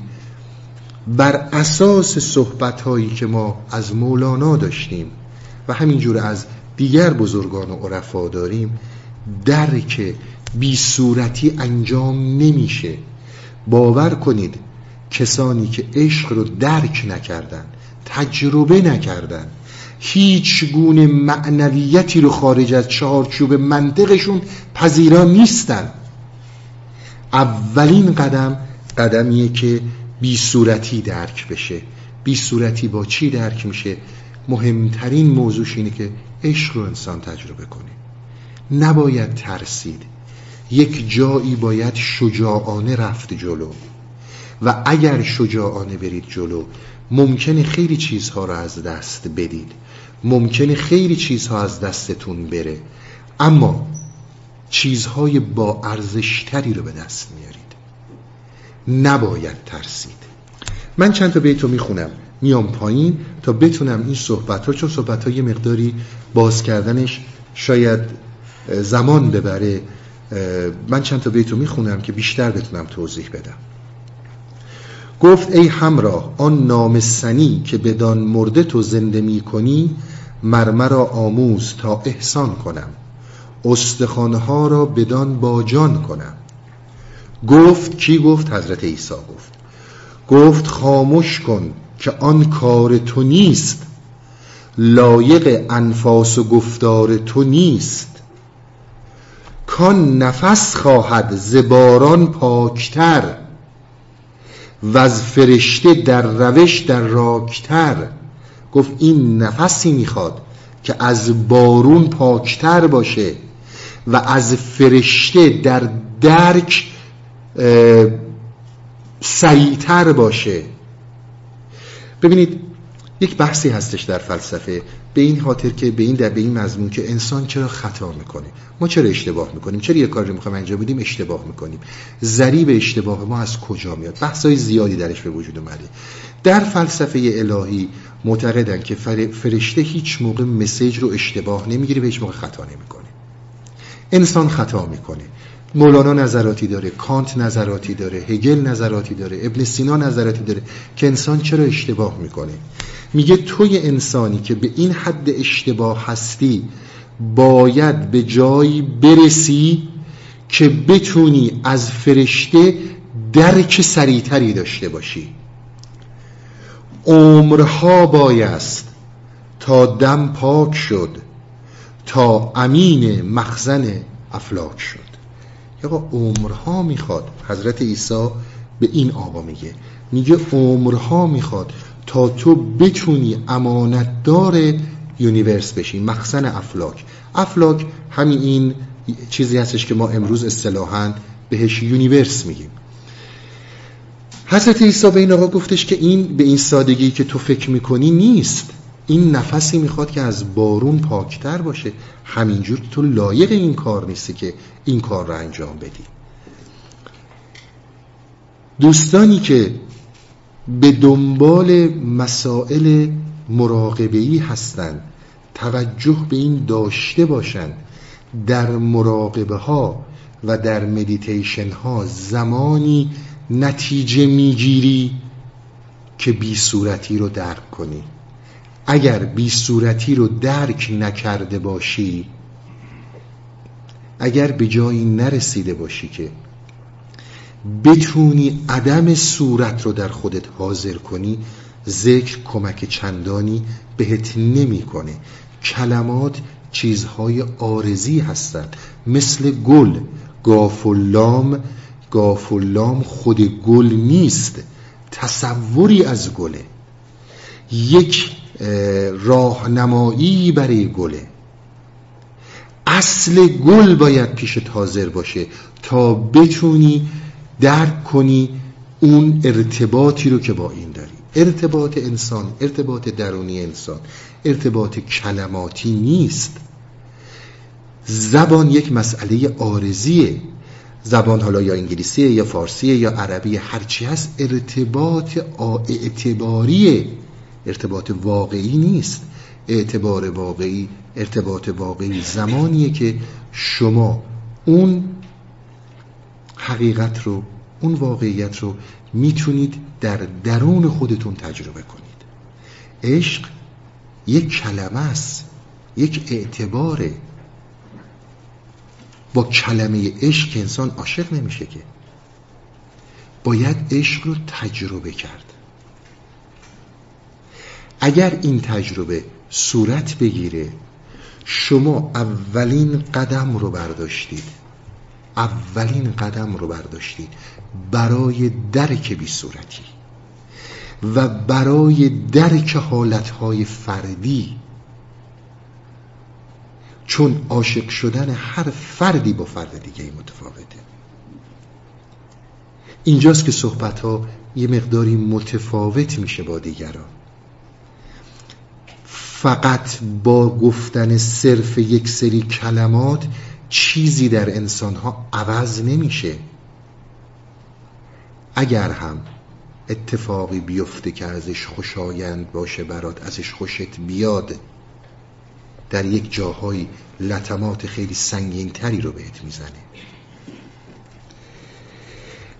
بر اساس صحبت هایی که ما از مولانا داشتیم و همینجور از دیگر بزرگان و عرفا داریم درک بی صورتی انجام نمیشه. باور کنید کسانی که عشق رو درک نکردن تجربه نکردن هیچ گونه معنویتی رو خارج از چهارچوب منطقشون پذیرا نیستن. اولین قدم قدمیه که بی صورتی درک بشه. بی صورتی با چی درک میشه؟ مهمترین موضوعش اینه که عشق رو انسان تجربه کنه. نباید ترسید. یک جایی باید شجاعانه رفت جلو. و اگر شجاعانه برید جلو ممکنه خیلی چیزها رو از دست بدید. ممکنه خیلی چیزها از دستتون بره. اما چیزهای با ارزشتری رو به دست میارید. نباید ترسید. من چند تا بیتو می‌خونم. میام پایین تا بتونم این صحبت ها چون صحبت ها مقداری باز کردنش شاید زمان ببره. من چند تا بیتو می‌خونم که بیشتر بتونم توضیح بدم. گفت ای همراه آن نام سنی که بدان مرده تو زنده می کنی مرمرا آموز تا احسان کنم. استخانها را بدان باجان کنم. گفت کی گفت؟ حضرت عیسی گفت. گفت خاموش کن که آن کار تو نیست. لایق انفاس و گفتار تو نیست. کان نفس خواهد زباران پاکتر و از فرشته در روش در راکتر. گفت این نفسی می‌خواد که از بارون پاکتر باشه و از فرشته در درک سریعتر باشه. ببینید یک بحثی هستش در فلسفه. به این خاطر که به این در به این مضمون که انسان چرا خطا می‌کنه؟ ما چرا اشتباه می‌کنیم؟ چرا یه کاری رو می‌خوایم انجام بدیم؟ اشتباه می‌کنیم. ذریب اشتباه ما از کجا میاد؟ بحثای زیادی درش به وجود اومده. در فلسفه الهی معتقدن که فرشته هیچ موقع مسیج رو اشتباه نمی‌گیره و هیچ موقع خطا نمی‌کنه. انسان خطا می‌کنه. مولانا نظراتی داره کانت نظراتی داره هگل نظراتی داره ابن سینا نظراتی داره که انسان چرا اشتباه می‌کنه؟ میگه توی انسانی که به این حد اشتباه هستی باید به جایی برسی که بتونی از فرشته درک سریعتری داشته باشی. عمرها بایست تا دم پاک شد تا امین مخزن افلاک شد. یا عمرها می‌خواد حضرت عیسی به این آقا میگه. میگه عمرها می‌خواد تا تو بتونی امانتدار universe بشی مخزن افلاک. افلاک همین این چیزی هستش که ما امروز اصطلاحا بهش یونیورس میگیم. حضرت عیسی به این آقا گفتش که این به این سادگی که تو فکر می‌کنی نیست. این نفسی می‌خواد که از بارون پاکتر باشه. همینجور تو لایق این کار نیستی که این کار رو انجام بدی. دوستانی که به دنبال مسائل مراقبه‌ای هستند توجه به این داشته باشند. در مراقبه ها و در مدیتیشن ها زمانی نتیجه می‌گیری که بی صورتی رو درک کنی. اگر بی صورتی رو درک نکرده باشی اگر به جایی نرسیده باشی که بتونی عدم صورت رو در خودت حاضر کنی ذکر کمک چندانی بهت نمی‌کنه. کلمات چیزهای آرزی هستند. مثل گل گافلام گافلام خود گل نیست تصوری از گله. یک راهنمایی برای گله. اصل گل باید پیشت حاضر باشه تا بتونی درک کنی اون ارتباطی رو که با این داری. ارتباط انسان ارتباط درونی انسان ارتباط کلماتی نیست. زبان یک مسئله آرزیه. زبان حالا یا انگلیسیه یا فارسیه یا عربی هرچی هست ارتباط اعتباریه. ارتباط واقعی نیست. اعتبار واقعی ارتباط واقعی زمانیه که شما اون حقیقت رو اون واقعیت رو می‌تونید در درون خودتون تجربه کنید. عشق یک کلمه است یک اعتباره. با کلمه عشق انسان عاشق نمیشه که. باید عشق رو تجربه کرد. اگر این تجربه صورت بگیره شما اولین قدم رو برداشتید. اولین قدم رو برداشتید. برای درک بی صورتی. و برای درک حالتهای فردی. چون عاشق شدن هر فردی با فرد دیگه متفاوته. اینجاست که صحبت ها یه مقداری متفاوت میشه با دیگران. فقط با گفتن صرف یک سری کلمات چیزی در انسان ها عوض نمیشه. اگر هم اتفاقی بیفته که ازش خوشایند باشه برات ازش خوشت بیاد در یک جاهای لطمات خیلی سنگین تری رو بهت می‌زنه.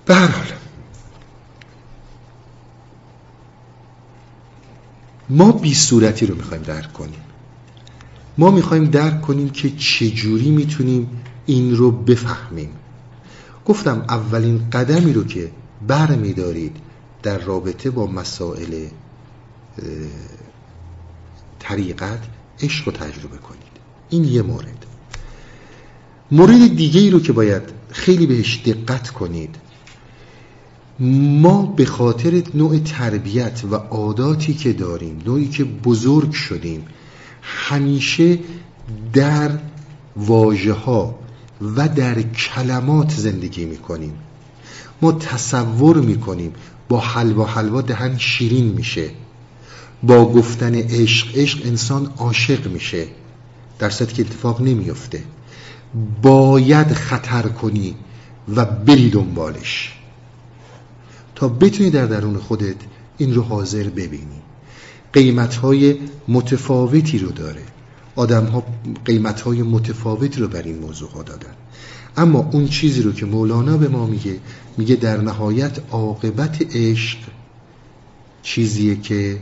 به هر حال ما بی صورتی رو می‌خوایم درک کنیم. ما می‌خوایم درک کنیم که چجوری می‌تونیم این رو بفهمیم. گفتم اولین قدمی رو که بر میدارید در رابطه با مسائل طریقت عشق رو تجربه کنید. این یه مورد. مورد دیگه ای رو که باید خیلی بهش دقت کنید ما به خاطر نوع تربیت و عاداتی که داریم نوعی که بزرگ شدیم همیشه در واژه ها و در کلمات زندگی می‌کنیم. ما تصور می‌کنیم با حلوا حلوا دهن شیرین میشه. با گفتن عشق عشق انسان عاشق میشه. در صورتی که اتفاق نمیفته باید خطر کنی و بری دنبالش. تا بتونی در درون خودت این رو حاضر ببینی. قیمت های متفاوتی رو داره. آدم ها قیمت های متفاوتی رو بر این موضوع ها دادن. اما اون چیزی رو که مولانا به ما میگه میگه در نهایت عاقبت عشق چیزیه که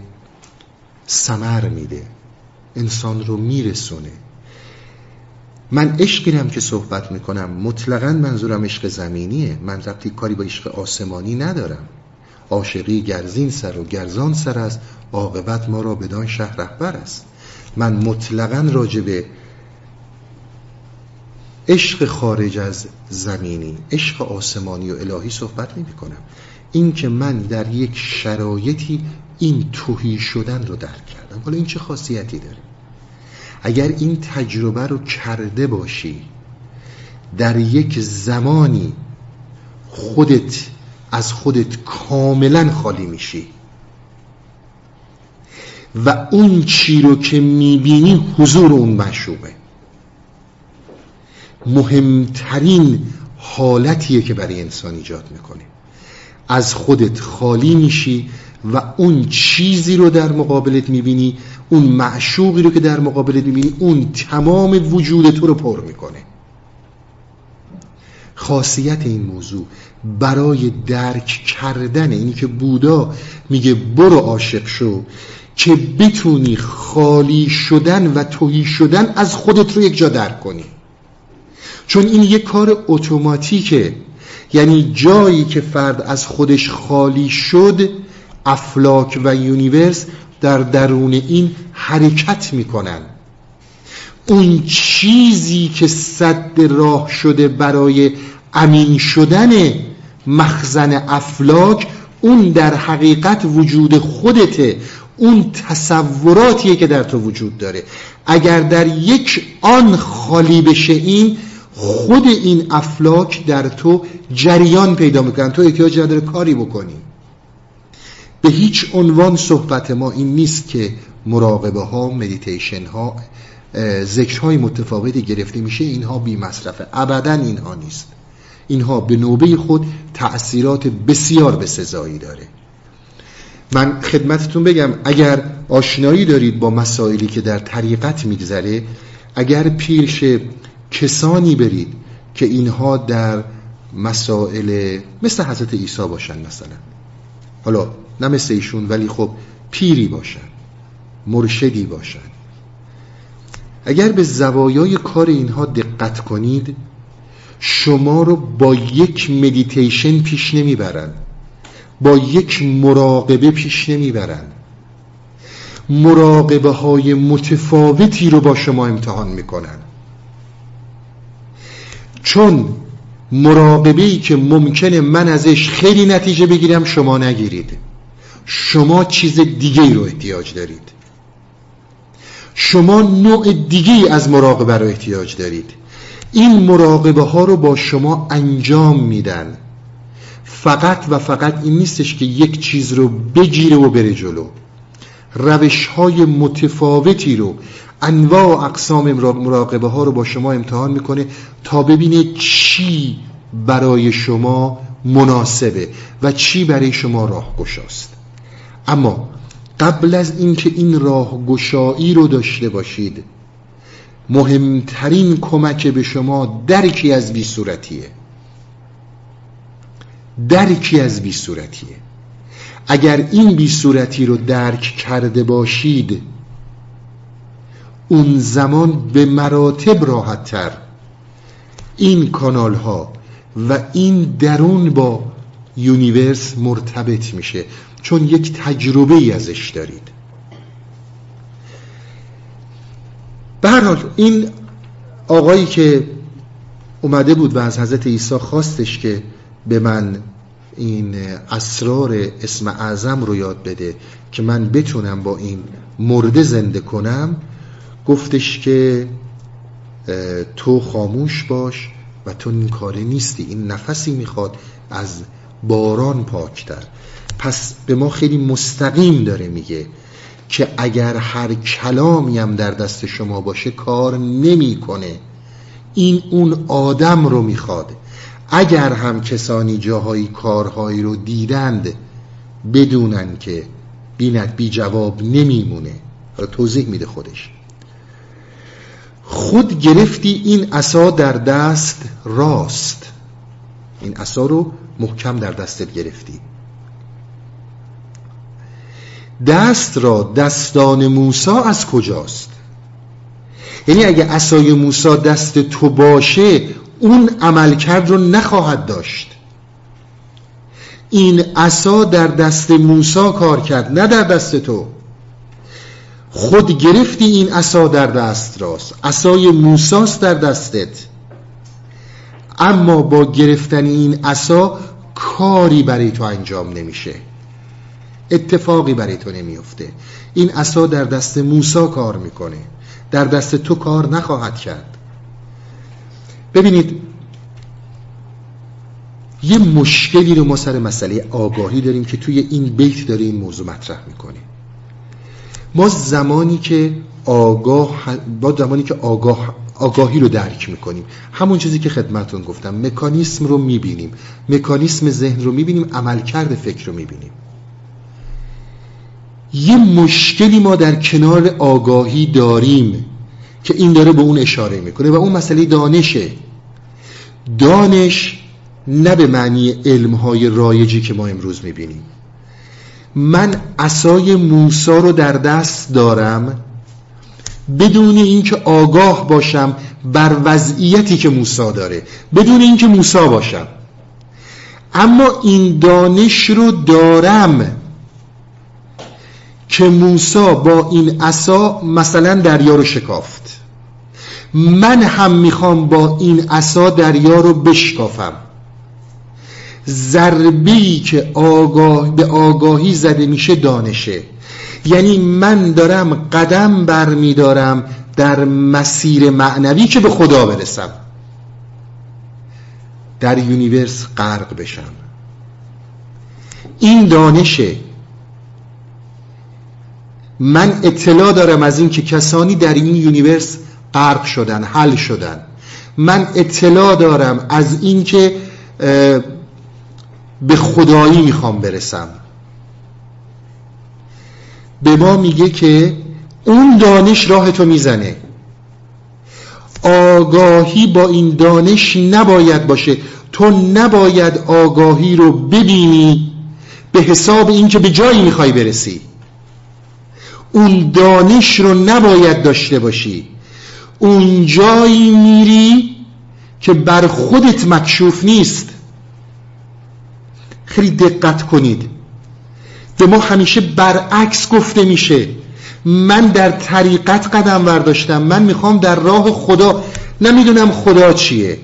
سمر میده. انسان رو میرسونه. من عشقی که صحبت می‌کنم مطلقا منظورم عشق زمینیه. من ربطی کاری با عشق آسمانی ندارم. عاشقی گرزین سر و گرزان سر است. عاقبت ما را بدان شهر رهبر است. من مطلقا راجع به عشق خارج از زمینی عشق آسمانی و الهی صحبت نمی کنم. این که من در یک شرایطی این توهی شدن رو درک کردم. حالا این چه خاصیتی داره؟ اگر این تجربه رو کرده باشی در یک زمانی خودت از خودت کاملا خالی میشی. و اون چی رو که می‌بینی حضور اون مشوبه مهمترین حالتیه که برای انسان ایجاد می‌کنه. از خودت خالی میشی و اون چیزی رو در مقابلت می‌بینی اون معشوقی رو که در مقابلت می‌بینی اون تمام وجود تو رو پر می‌کنه. خاصیت این موضوع برای درک کردن اینی که بودا میگه برو عاشق شو که بتونی خالی شدن و توهی شدن از خودت رو یک جا درک کنی. چون این یک کار اتوماتیکه. یعنی جایی که فرد از خودش خالی شد افلاک و universe در درون این حرکت می‌کنن. اون چیزی که سد راه شده برای امین شدن مخزن افلاک اون در حقیقت وجود خودته. اون تصوراتیه که در تو وجود داره. اگر در یک آن خالی بشه این خود این افلاک در تو جریان پیدا می‌کنن تو احتیاج نداره کاری بکنی. به هیچ عنوان صحبت ما این نیست که مراقبه ها مدیتیشن ها ذکرهای متفاوتی گرفته میشه. اینها بی مصرفه. ابدا اینها نیست. اینها به نوبه خود تأثیرات بسیار به سزایی داره. من خدمتتون بگم اگر آشنایی دارید با مسائلی که در طریقت میگذره اگر پیرش کسانی برید که اینها در مسائل مثل حضرت عیسی باشن مثلا. حالا نه مثل ایشون ولی خب پیری باشن مرشدی باشن. اگر به زوایای کار اینها دقت کنید شما رو با یک مدیتیشن پیش نمی‌برن. با یک مراقبه پیش نمی‌برن مراقبه های متفاوتی رو با شما امتحان می‌کنن چون مراقبه ای که ممکنه من ازش خیلی نتیجه بگیرم شما نگیرید. شما چیز دیگه رو احتیاج دارید. شما نوع دیگه از مراقبه رو احتیاج دارید. این مراقبه ها رو با شما انجام میدن. فقط و فقط این نیستش که یک چیز رو بگیره و بره جلو. روش های متفاوتی رو انواع و اقسام مراقبه ها رو با شما امتحان می‌کنه تا ببینه چی برای شما مناسبه و چی برای شما راه گشاست اما قبل از اینکه این راه گشایی رو داشته باشید مهمترین کمک به شما درکی از بی صورتیه درکی از بی صورتیه؟ اگر این بی صورتی رو درک کرده باشید اون زمان به مراتب راحت تر این کانال ها و این درون با universe مرتبط میشه چون یک تجربه ای ازش دارید. به هر این آقایی که اومده بود و از حضرت عیسی خواستش که به من این اسرار اسم اعظم رو یاد بده که من بتونم با این مرده زنده کنم. گفتش که تو خاموش باش و تو این کاره نیستی این نفسی می‌خواد از باران پاکتر. پس به ما خیلی مستقیم داره میگه که اگر هر کلامی هم در دست شما باشه کار نمی‌کنه. این اون آدم رو می‌خواد. اگر هم کسانی جاهایی کارهایی رو دیدند بدونن که بینت بی جواب نمیمونه توضیح میده خودش. خود گرفتی این عصا در دست راست. این عصا رو محکم در دستت گرفتی. دست را دستان موسا از کجاست؟ یعنی اگه عصای موسا دست تو باشه اون عملکرد رو نخواهد داشت. این عصا در دست موسا کار کرد نه در دست تو. خود گرفتی این عصا در دست راست. عصای موساست در دستت. اما با گرفتن این عصا کاری برای تو انجام نمیشه. اتفاقی برای تو نمیفته. این عصا در دست موسا کار می‌کنه. در دست تو کار نخواهد کرد. ببینید یه مشکلی رو ما سر مسئله آگاهی داریم که توی این بیت داره این موضوع مطرح می‌کنه. ما زمانی که آگاه با زمانی که آگاه آگاهی رو درک می‌کنیم. همون چیزی که خدمتون گفتم مکانیسم رو می‌بینیم. مکانیسم ذهن رو می‌بینیم عملکرد فکر رو می‌بینیم. یه مشکلی ما در کنار آگاهی داریم که این داره به اون اشاره می‌کنه و اون مسئله دانشه. دانش نه به معنی علمهای رایجی که ما امروز می‌بینیم. من اسای موسا رو در دست دارم بدون اینکه آگاه باشم بر وضعیتی که موسا داره بدون اینکه موسا باشم. اما این دانش رو دارم که موسا با این عصا مثلا دریا رو شکافت. من هم می‌خوام با این عصا دریا رو بشکافم. ضربه‌ای که آگاه به آگاهی زده میشه دانشه. یعنی من دارم قدم برمیدارم در مسیر معنوی که به خدا برسم. در universe غرق بشم. این دانشه. من اطلاع دارم از این که کسانی در این universe غرق شدن حل شدن. من اطلاع دارم از این که به خدایی می‌خوام برسم. به ما میگه که اون دانش راه تو می‌زنه. آگاهی با این دانش نباید باشه. تو نباید آگاهی رو ببینی به حساب اینکه به جایی می‌خوای برسی. اون دانش رو نباید داشته باشی. اون جایی میری که بر خودت مکشوف نیست. خیلی دقت کنید. به ما همیشه برعکس گفته میشه. من در طریقت قدم برداشتم. من می‌خوام در راه خدا نمی‌دونم خدا چیه.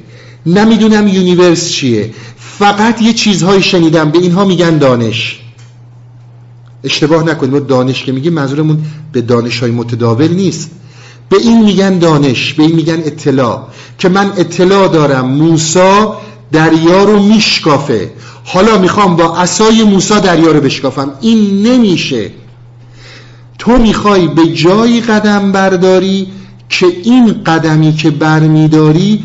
نمی‌دونم یونیورس چیه. فقط یه چیزهایی شنیدم. به اینها میگن دانش. اشتباه نکنید. ما دانش که میگیم منظورمون به دانش های متداول نیست. به این میگن دانش به این میگن اطلاع. که من اطلاع دارم موسا دریا رو میشکافه. حالا می‌خوام با اسای موسا دریا رو بشکافم. این نمیشه. تو می‌خوای به جایی قدم برداری که این قدمی که برمیداری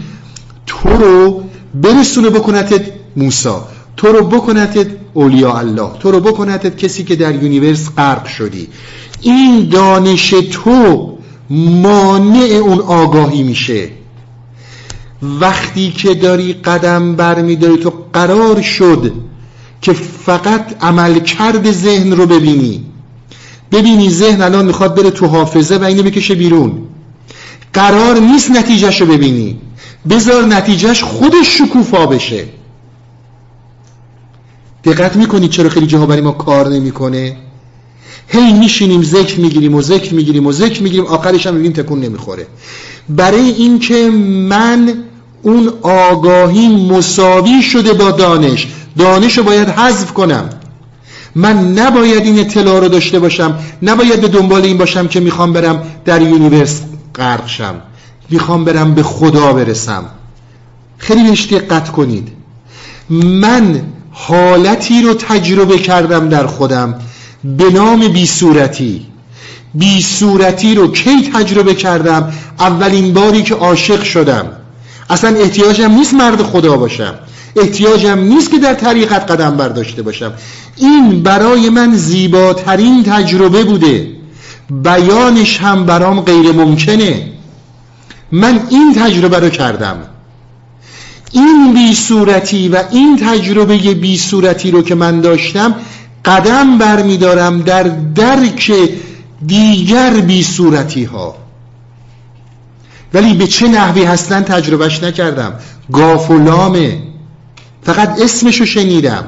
تو رو برسونه بکنتت موسا. تو رو بکنتت اولیاء الله. تو رو بکنتت کسی که در یونیورس غرق شدی. این دانش تو مانع اون آگاهی میشه. وقتی که داری قدم برمیداری تو قرار شد که فقط عملکرد ذهن رو ببینی. ببینی ذهن الان می‌خواد بره تو حافظه و اینو بکشه بیرون. قرار نیست نتیجهش رو ببینی. بذار نتیجهش خودش شکوفا بشه. دقت می‌کنید چرا خیلی جاها برای ما کار نمی‌کنه؟ هی میشینیم ذکر می‌گیریم و ذکر می‌گیریم و ذکر می‌گیریم آخرش هم می‌بینیم تکون نمی‌خوره. برای اینکه من اون آگاهی مساوی شده با دانش دانش رو باید حذف کنم. من نباید این اطلاع رو داشته باشم نباید به دنبال این باشم که می‌خوام برم در universe غرق شم. می‌خوام برم به خدا برسم. خیلی بهش دقت کنید. من حالتی رو تجربه کردم در خودم. به نام بی صورتی بی صورتی رو کی تجربه کردم؟ اولین باری که عاشق شدم. اصلا احتیاجم نیست مرد خدا باشم. احتیاجم نیست که در طریقت قدم برداشته باشم. این برای من زیباترین تجربه بوده. بیانش هم برام غیر ممکنه من این تجربه رو کردم. این بی صورتی و این تجربه بی صورتی رو که من داشتم قدم برمیدارم در درک دیگر بی صورتی ها ولی به چه نحوی هستن تجربهش نکردم. گافولامه فقط اسمشو شنیدم.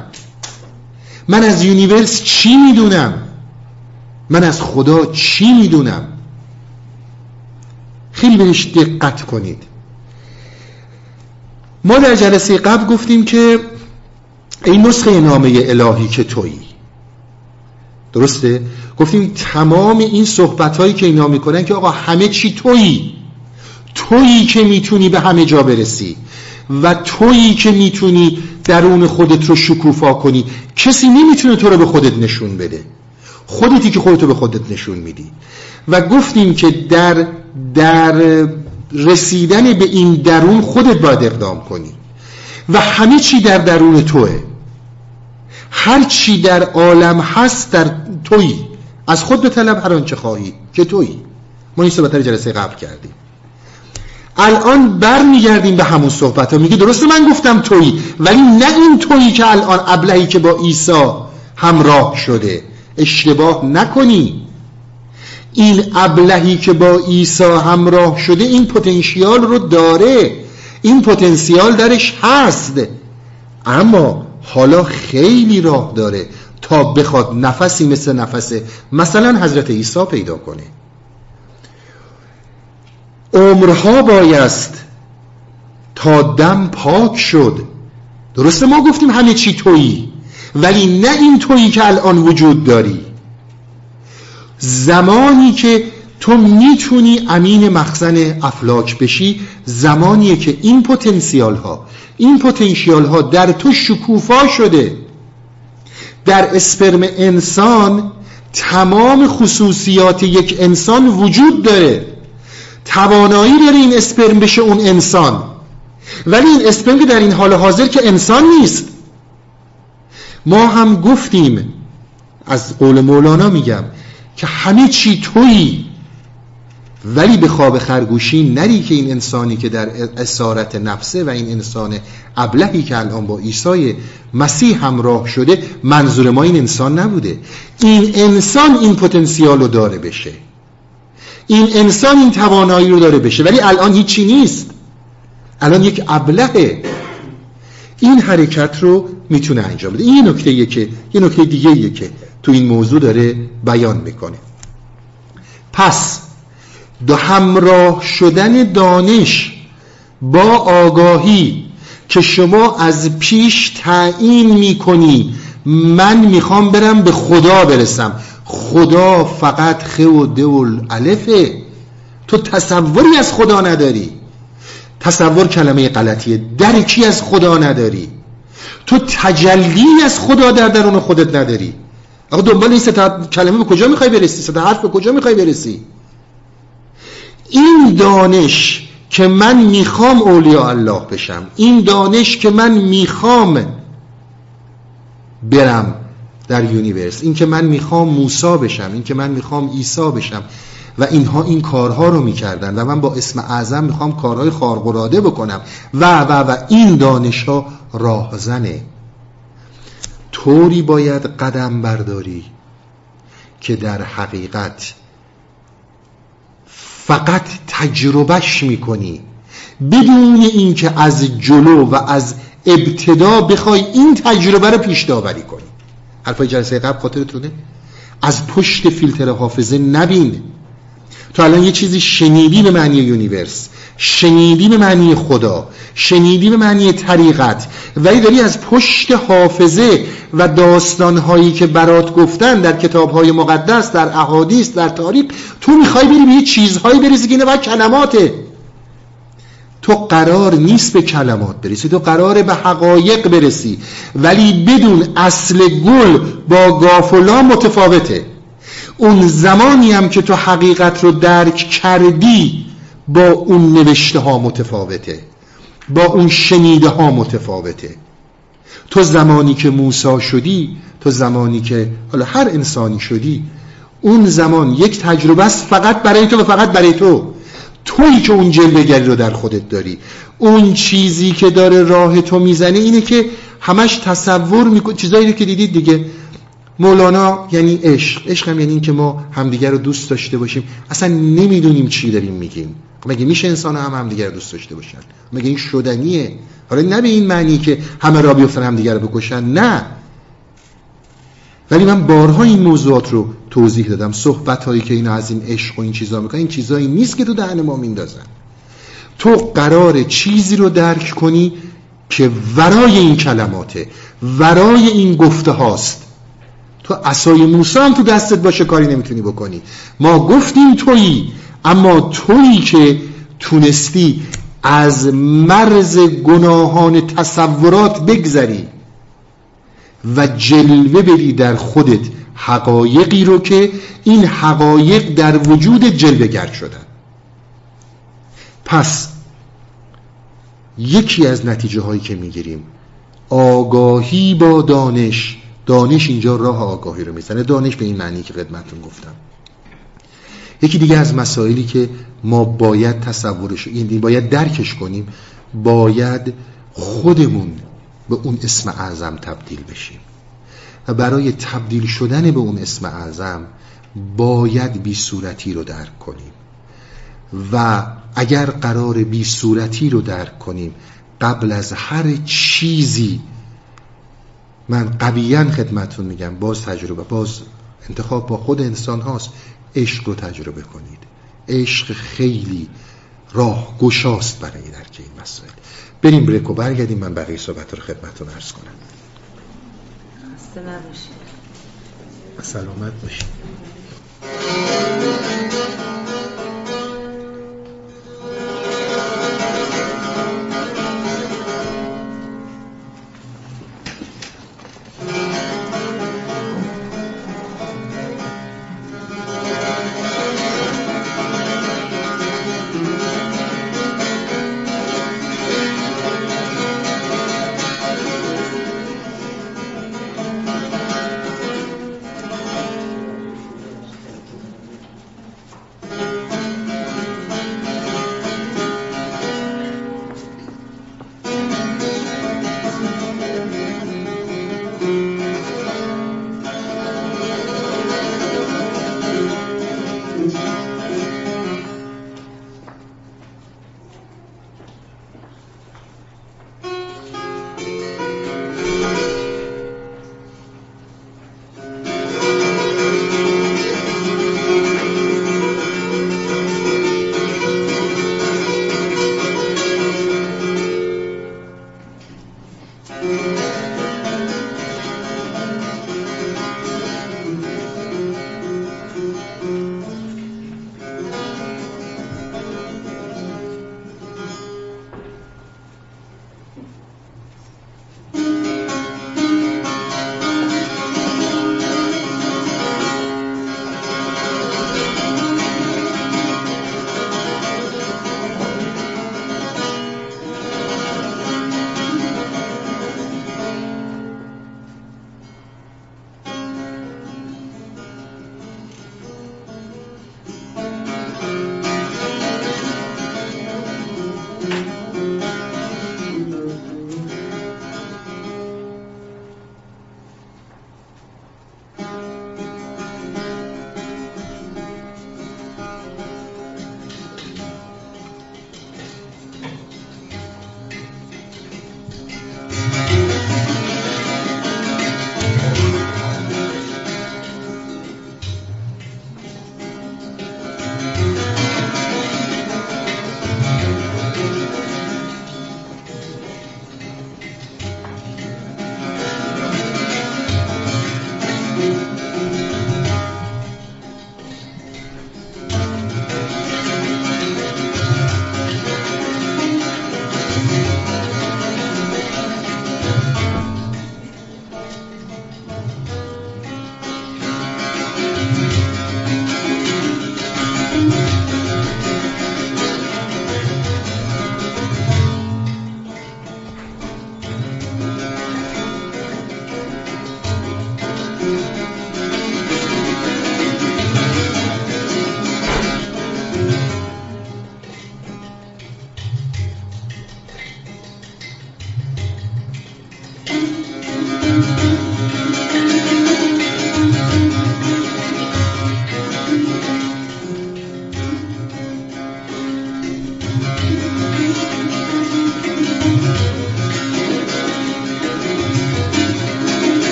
من از یونیورس چی می‌دونم؟ من از خدا چی می‌دونم؟ خیلی بهش دقت کنید. ما در جلسه قبل گفتیم که این نسخه نامه الهی که تویی. درسته؟ گفتیم تمام این صحبت هایی که اینا می‌کنن که آقا همه چی تویی. تویی که می‌تونی به همه جا برسی. و تویی که می‌تونی درون خودت رو شکوفا کنی. کسی نمی‌تونه تو رو به خودت نشون بده. خودتی که خودتو به خودت نشون میدی. و گفتیم که در در رسیدن به این درون خودت باید اقدام کنی. و همه چی در درون توه. هر چی در عالم هست در تویی از خود به طلب هر آنچه خواهی که تویی ما این صحبت جلسه قبل کردیم. الان برمیگردیم به همون صحبت ها. میگه درسته من گفتم تویی ولی نه این تویی که الان ابلهی که با عیسی همراه شده. اشتباه نکنی. این ابلهی که با عیسی همراه شده این پتانسیال رو داره. این پتانسیال درش هست. اما حالا خیلی راه داره تا بخواد نفسی مثل نفس مثلا حضرت عیسی پیدا کنه. عمرها بایست تا دم پاک شد. درسته ما گفتیم همه چی تویی ولی نه این تویی که الان وجود داری. زمانی که تو می‌تونی امین مخزن افلاک بشی زمانیه که این پتانسیال ها این پتانسیال ها در تو شکوفا شده. در اسپرم انسان تمام خصوصیات یک انسان وجود داره. توانایی داره این اسپرم بشه اون انسان. ولی این اسپرم که در این حال حاضر که انسان نیست. ما هم گفتیم از قول مولانا میگم که همه چی تویی. ولی به خواب خرگوشی نری که این انسانی که در اسارت نفسه و این انسان ابلهی که الان با عیسی مسیح همراه شده منظور ما این انسان نبوده. این انسان این پتانسیال رو داره بشه. این انسان این توانایی رو داره بشه. ولی الان هیچی نیست. الان یک ابلهه. این حرکت رو می‌تونه انجام بده. این یه نکته که یه نکته دیگه که تو این موضوع داره بیان می‌کنه. پس دو همراه شدن دانش با آگاهی که شما از پیش تعیین می‌کنی. من می‌خوام برم به خدا برسم. خدا فقط خ و د و الفه تو تصوری از خدا نداری. تصور کلمه غلطیه. درکی از خدا نداری؟ تو تجلی از خدا در درون خودت نداری. آقا دنبال این ستا کلمه به کجا می‌خوای برسی؟ ستا حرف به کجا می‌خوای برسی؟ این دانش که من می‌خوام اولیاء الله بشم این دانش که من می‌خوام برم در یونیورس این که من می‌خوام موسا بشم این که من می‌خوام عیسی بشم و اینها این کارها رو می‌کردن و من با اسم اعظم می‌خوام کارهای خارقلاده بکنم و و و این دانش ها راهزنه. طوری باید قدم برداری که در حقیقت فقط تجربهش می‌کنی. بدون اینکه از جلو و از ابتدا بخوای این تجربه رو پیش داوری کنی. حرفای جلسه قبل خاطرتونه از پشت فیلتر حافظه نبین. تو الان یه چیزی شنیدی به معنی universe. شنیدی به معنی خدا شنیدی به معنی طریقت. ولی داری از پشت حافظه و داستانهایی که برات گفتن در کتابهای مقدس در احادیث در تاریخ تو می‌خوای بری به یه چیزهایی برسی که باید کلماته. تو قرار نیست به کلمات برسی تو قرار به حقایق برسی. ولی بدون اصل گل با گافلا متفاوته. اون زمانی هم که تو حقیقت رو درک کردی با اون نوشته ها متفاوته با اون شنیده ها متفاوته. تو زمانی که موسا شدی تو زمانی که حالا هر انسانی شدی اون زمان یک تجربه است فقط برای تو و فقط برای تو. تویی که اون جلوگری رو در خودت داری. اون چیزی که داره راه تو می‌زنه اینه که همش تصور می‌کنه چیزایی که دیدید دیگه مولانا یعنی عشق. عشق هم یعنی این که ما همدیگر رو دوست داشته باشیم. اصلا نمی‌دونیم چی داریم میگیم. مگه میشه انسان هم همدیگر رو دوست داشته باشن؟ مگه این شدنیه؟ حالا نه به این معنی که همه را بیفتن همدیگر رو بکشن. نه. ولی من بارها این موضوعات رو توضیح دادم. صحبت هایی که اینا از این عشق و این چیزا می‌کنن این چیزایی نیست که تو دهن ما میندازن. تو قرار چیزی رو درک کنی که ورای این کلماته ورای این گفته هاست تو اسای موسی هم تو دستت باشه کاری نمی‌تونی بکنی. ما گفتیم تویی اما تویی که تونستی از مرز گناهان تصورات بگذری و جلوه بری در خودت حقایقی رو که این حقایق در وجود جلوه گر شدن. پس یکی از نتیجه هایی که می‌گیریم آگاهی با دانش دانش اینجا راه آگاهی رو می‌زنه. دانش به این معنی که خدمتتون گفتم. یکی دیگه از مسائلی که ما باید تصورش این باید درکش کنیم باید خودمون به اون اسم اعظم تبدیل بشیم. و برای تبدیل شدن به اون اسم اعظم باید بی صورتی رو درک کنیم. و اگر قرار بی صورتی رو درک کنیم قبل از هر چیزی من قویا خدمتون میگم باز تجربه باز انتخاب با خود انسان هاست. عشق رو تجربه کنید. عشق خیلی راه گشاست برای درک این مسائل. بریم بریک و برگردیم. من بقیه صحبت رو خدمتون ارز کنم. سلامت باشید.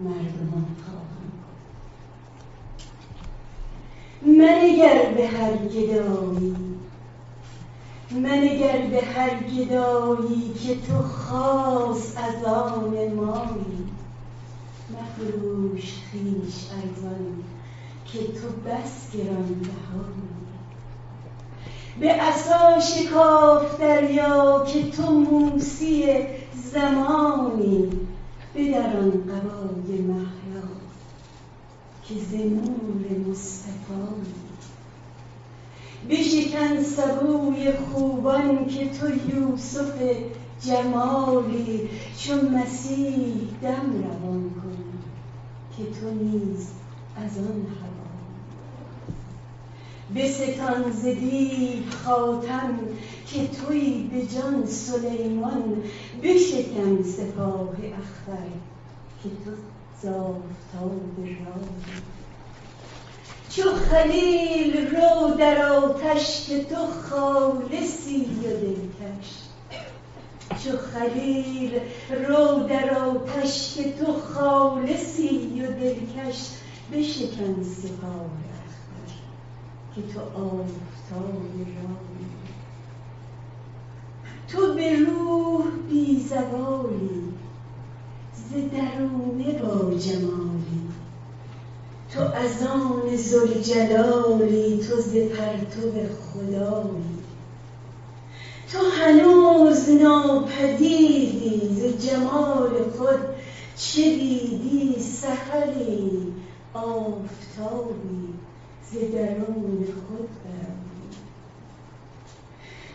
مردمان خواهم منگر به هر گدایی منگر به هر گدایی که تو خاص از آن مایی. مفروش خویش ارزان که تو بس گران به عصا شکاف دریا که تو موسی زمانی بدران قبای محیا که ز نور مصطفی. بشکن سبوی خوبان که تو یوسف جمالی چون مسیح دم روان کن که تو نیز از آن هوا. بستان ز دیو خاتم که توی به جان سلیمان بشکن سپاه اختر که تو ز آفتاب چو خلیل رو در آتش که تو خالصی و دلکش چو خلیل رو در آتش که تو خالصی و دلکش بشکن سپاه که تو آفتاب رانی تو به روح بی زوالی ز درونه با جمالی. تو از آن زلجلالی تو ز پرتو خدایی. تو هنوز ناپدیدی ز جمال خود چه دیدی سحری آفتابی. برآیی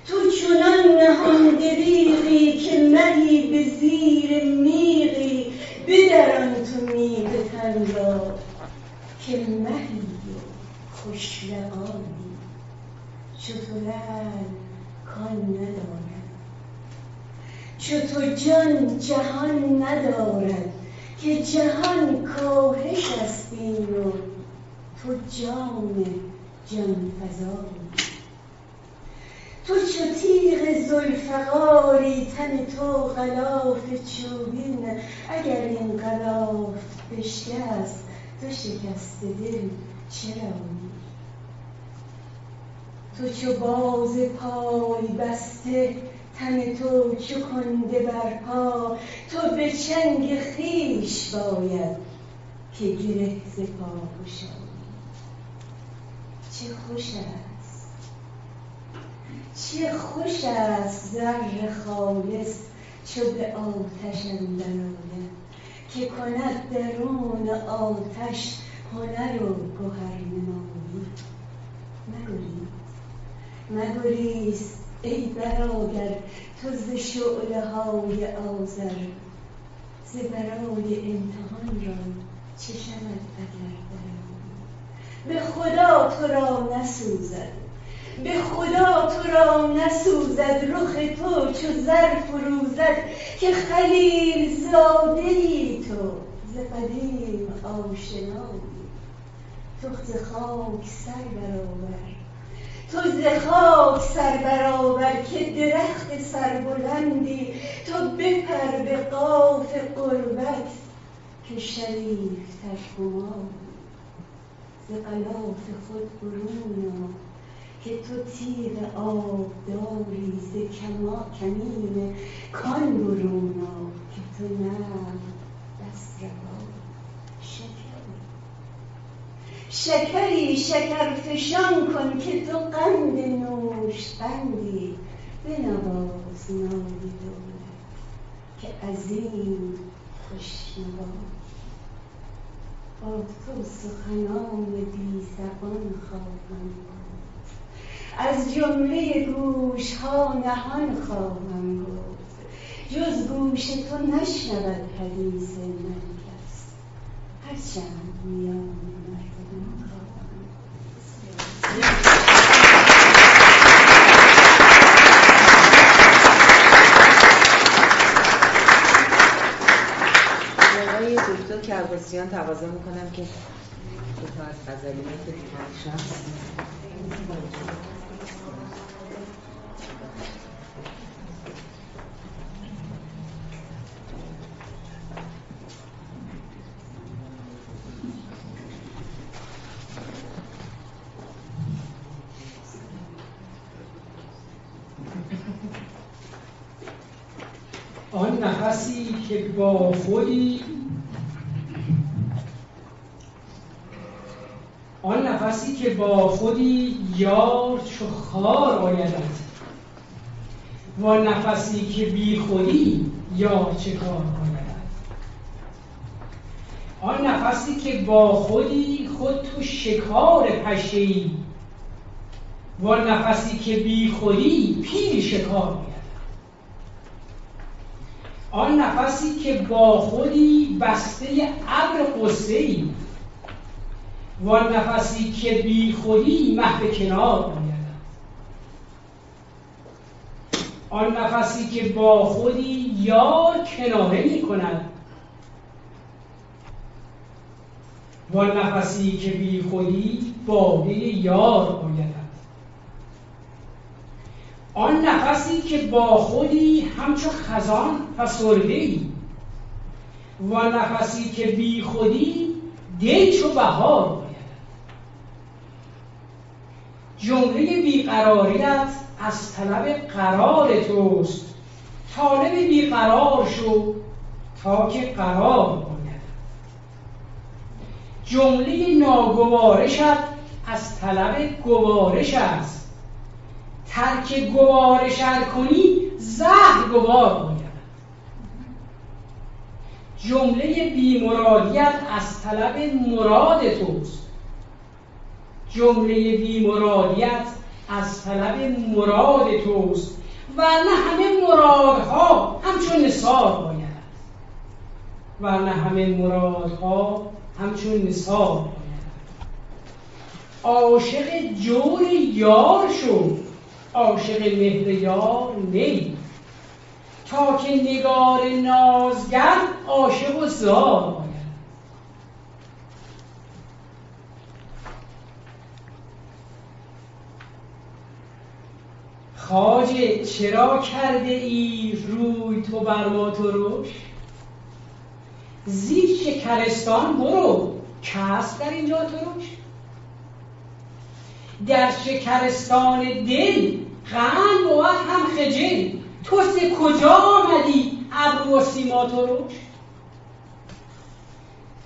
تو چنان نهان دریغی که مهی به زیر میغی بدران تو میغ تن را که مهی خوش لقایی چو تو کان ندارد. تو جان جهان ندارد که جهان کاهش است این تو جان جان فزایی تو چو تیغ ذوالفقاری تن تو غلاف چوبین. اگر این غلاف بشکست تو شکسته دل چرایی تو چو باز پای بسته تن تو چو کنده بر پا. تو به چنگ خویش باید که گره ز پا چه خوش است؟ چه خوش است زر خالص چو به آتش اندر که کند درون آتش هنر و گهر نمایی؟ مگریز مگریز ای برادر تو ز شعله های آذر ز برای امتحان را چه شود اگر درآیی به خدا تو را نسوزد. به خدا تو را نسوزد. رخ تو چو زر فروزد که خلیل زاده ای تو ز قدیم آشنایی. تو ز خاک سر برآور تو ز خاک سر برآور که درخت سربلندی. تو بپر به قاف قربت که شریفتر همایی ز غلاف خود برون آ که تو تیغ آبداری ز کمین کان برون آ که تو نرم دست شکری شکرفشان کن که تو قند نوشقندی بنواز نای دولت که عظیم خوش نوایی با تو سخنان بی زبان خواهم گفت. از جمله گوش ها نهان خواهم گفت. جز گوش تو نشنود حدیث من کس هرچند میان آقای دکتر کرباسیان تقاضا می‌کنم که از غزلیات دیگر آن نفسی که با خودی آن نفسی که با خودی یار چو خار آیدت. و نفسی که بی خودی یار چه کار آیدت. آن نفسی که با خودی خود تو شکار پشه ای. و نفسی که بی خودی پیر شکار آن نفسی که با خودی بسته ابر قصه ای. و نفسی که بی خودی محو کنار آید آن نفسی که با خودی یار کناره می کند و نفسی که بی خودی باده یار آیدد آن نفسی که با خودی همچو خزان فسرده ای و نفسی که بی خودی دل چو بهار جمله بیقراریت از طلب قرار توست. طالب بیقرار شو تا که قرار باید جمله ناگوارشت از طلب گوارش است. ترک گوارش کنی زهر گوار باید جمله بیمرادیت از طلب مراد توست. جمله بیمرادیت از طلب مراد توست و نه همه مرادها همچون نصار باید. و نه همه مرادها همچون نصار عاشق جور یار شو عاشق مهر یار نی. تا که نگار نازگر عاشق و زار. خاجه چرا کرده ای روی تو بر ما ترش؟ زیر شکرستان برو کس در اینجا ترش؟ در شکرستان دل غم بود هم خجل تو کجا آمدی ابرو و سیما ترش؟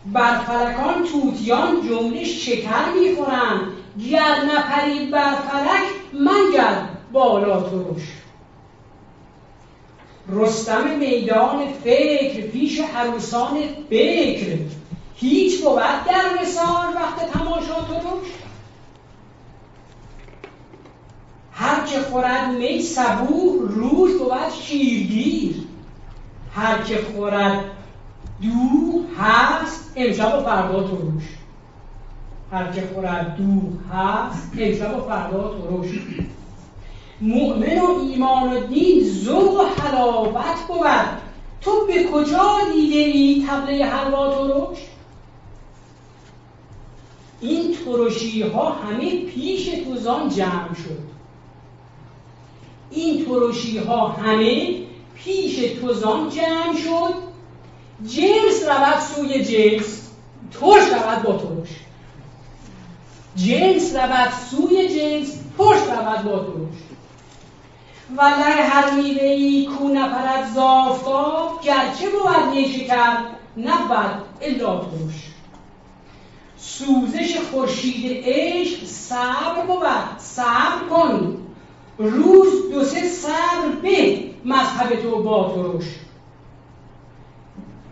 بر فلکان توتیان جمله شکر می‌خورند گر نپری بر فلک منگر. بالا ترش. رستم میدان فکر پیش عروسان بکر. هیچ بود در مثال وقت تماشا ترش. هر که خورد می صبوح روز بود شیرگیر. هر که خورد دو هست امشب و فردا ترش. هر که خورد دو هست امشب و فردا ترش. مؤمن و ایمان و دین ذوق و حلاوت بود. تو به کجا دیده ای تبله حلوا ترش این ترشی ها همه پیش توزان جمع شد. این ترشی ها همه پیش توزان جمع شد. جنس رود سوی جنس ترش رود با ترش. جنس رود سوی جنس ترش رود با ترش. و در هر میوه ای کو نپرد زافتاب گرچه بود نیشکر نبود الا ترش سوزش خورشید عشق صبر بود صبر کن. روز دو سه صبر به مذهب تو با ترش.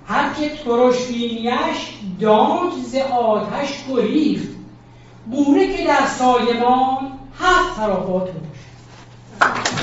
هر که ترش بینیش دانت ز آتش گریخت. بوره که در سایمان هست طرافات ترش.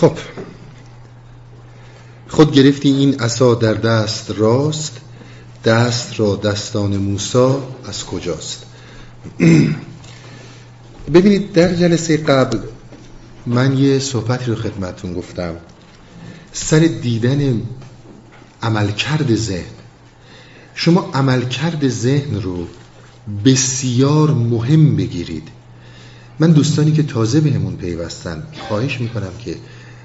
خب. خود گرفتی این عصا در دست راست دست را دستان موسا از کجاست؟ ببینید در جلسه قبل من یه صحبتی رو خدمتون گفتم. سر دیدن عملکرد ذهن. شما عملکرد ذهن رو بسیار مهم بگیرید. من دوستانی که تازه بهمون پیوستن خواهش می‌کنم که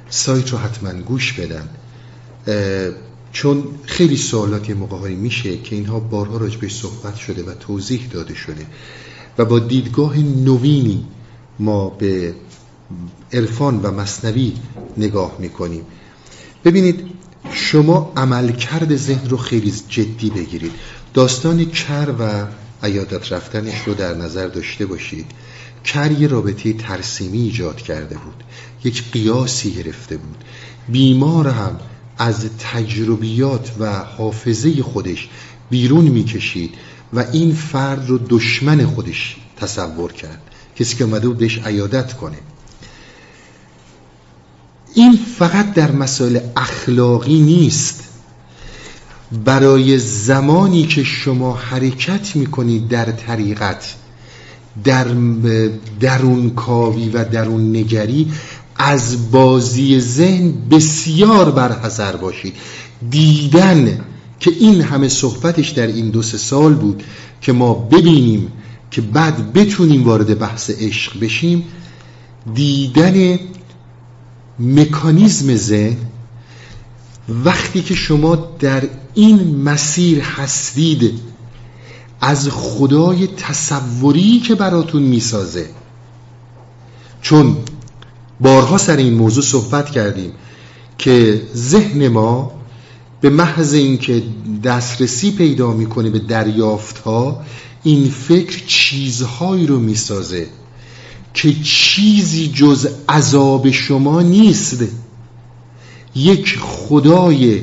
سایت رو حتما گوش بدن. چون خیلی سوالات یه موقع میشه که اینها بارها راجبش صحبت شده و توضیح داده شده. و با دیدگاه نوینی ما به عرفان و مصنوی نگاه می‌کنیم. ببینید شما عملکرد ذهن رو خیلی جدی بگیرید. داستان کر و عیادت رفتنش رو در نظر داشته باشید. کر یه رابطه ترسیمی ایجاد کرده بود. یک قیاسی گرفته بود. بیمار هم از تجربیات و حافظه خودش بیرون می‌کشید و این فرد رو دشمن خودش تصور کرد. کسی که اومده بود بهش عیادت کنه. این فقط در مسائل اخلاقی نیست. برای زمانی که شما حرکت می‌کنید در طریقت در درون کاوی و درون نگری از بازی ذهن بسیار برحضر باشید دیدن که این همه صحبتش در این دو سه سال بود که ما ببینیم که بعد بتونیم وارد بحث عشق بشیم دیدن مکانیزم ذهن وقتی که شما در این مسیر هستید از خدای تصوری که براتون می‌سازه. چون بارها سر این موضوع صحبت کردیم که ذهن ما به محض اینکه دسترسی پیدا می‌کنه به دریافت ها این فکر چیزهایی رو می‌سازه که چیزی جز عذاب شما نیست. یک خدای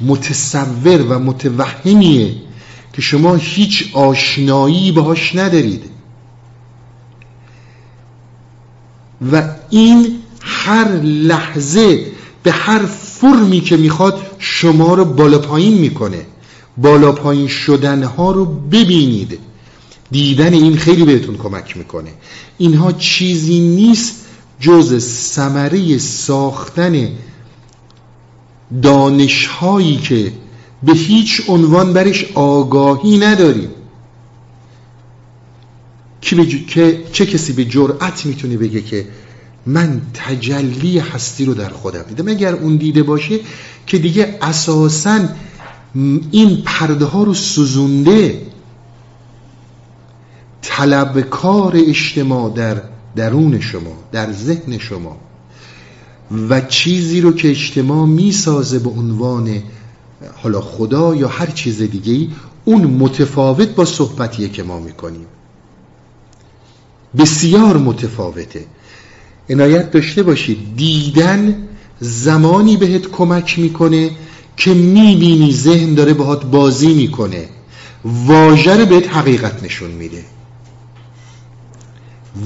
متصور و متوهمیه که شما هیچ آشنایی باهاش ندارید. و این هر لحظه به هر فرمی که می‌خواد شما رو بالا پایین می‌کنه. بالا پایین شدن ها رو ببینید. دیدن این خیلی بهتون کمک می‌کنه. اینها چیزی نیست جز ثمره ساختن دانشهایی که به هیچ عنوان برش آگاهی نداریم. که چه کسی به جرأت می‌تونه بگه که من تجلی هستی رو در خودم دیدم. اگر اون دیده باشه که دیگه اساسا این پرده ها رو سوزونده طلبکار اجتماع در درون شما در ذهن شما و چیزی رو که اجتماع می‌سازه به عنوان حالا خدا یا هر چیز دیگه ای اون متفاوت با صحبتیه که ما می‌کنیم. بسیار متفاوته. عنایت داشته باشید. دیدن زمانی بهت کمک می‌کنه که می‌بینی ذهن داره باهات بازی می‌کنه. واژه رو بهت حقیقت نشون میده.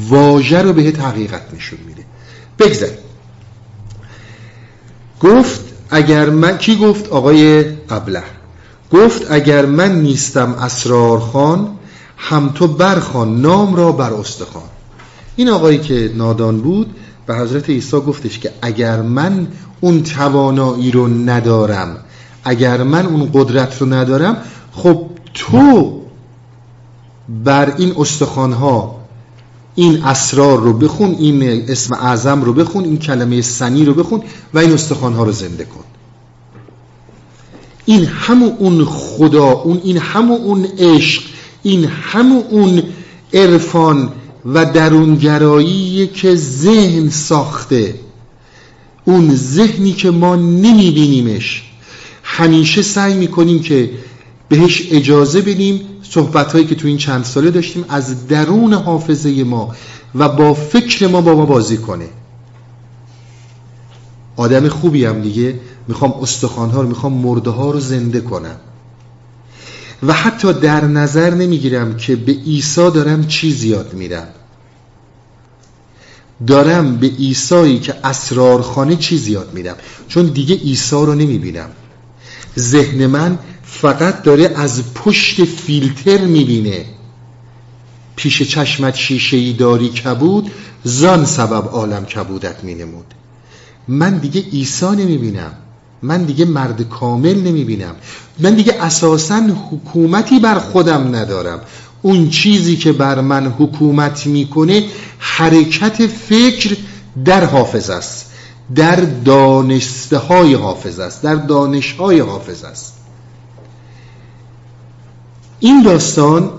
واژه رو بهت حقیقت نشون میده. بگذار. گفت اگر من کی گفت؟ آقای ابله. گفت اگر من نیستم اسرار خان هم تو برخان نام را بر استخوان این آقایی که نادان بود به حضرت عیسی گفتش که اگر من اون توانایی رو ندارم اگر من اون قدرت رو ندارم خب تو بر این استخوانها این اسرار رو بخون این اسم اعظم رو بخون این کلمه سنی رو بخون و این استخوانها رو زنده کن. این همون اون خدا اون این همون اون عشق این همون عرفان و درونگرایی که ذهن ساخته. اون ذهنی که ما نمیبینیمش. همیشه سعی می‌کنیم که بهش اجازه بدیم. صحبت هایی که تو این چند ساله داشتیم از درون حافظه ما و با فکر ما با ما بازی کنه. آدم خوبی هم دیگه. می‌خوام استخوان ها رو می‌خوام مرده ها رو زنده کنم. و حتی در نظر نمی‌گیرم که به عیسی دارم چی زیاد میرم دارم به ایسایی که اسرارخانه چیز یاد میدم. چون دیگه ایسا رو نمی‌بینم. ذهن من فقط داره از پشت فیلتر می‌بینه. پیش چشمت شیشه ای داری کبود زان سبب عالم کبودت مینمود. من دیگه عیسی نمی‌بینم. من دیگه مرد کامل نمی‌بینم. من دیگه اساسا حکومتی بر خودم ندارم. اون چیزی که بر من حکومت می‌کنه حرکت فکر در حافظ است. در دانسته های حافظ است. در دانش های حافظ است. این داستان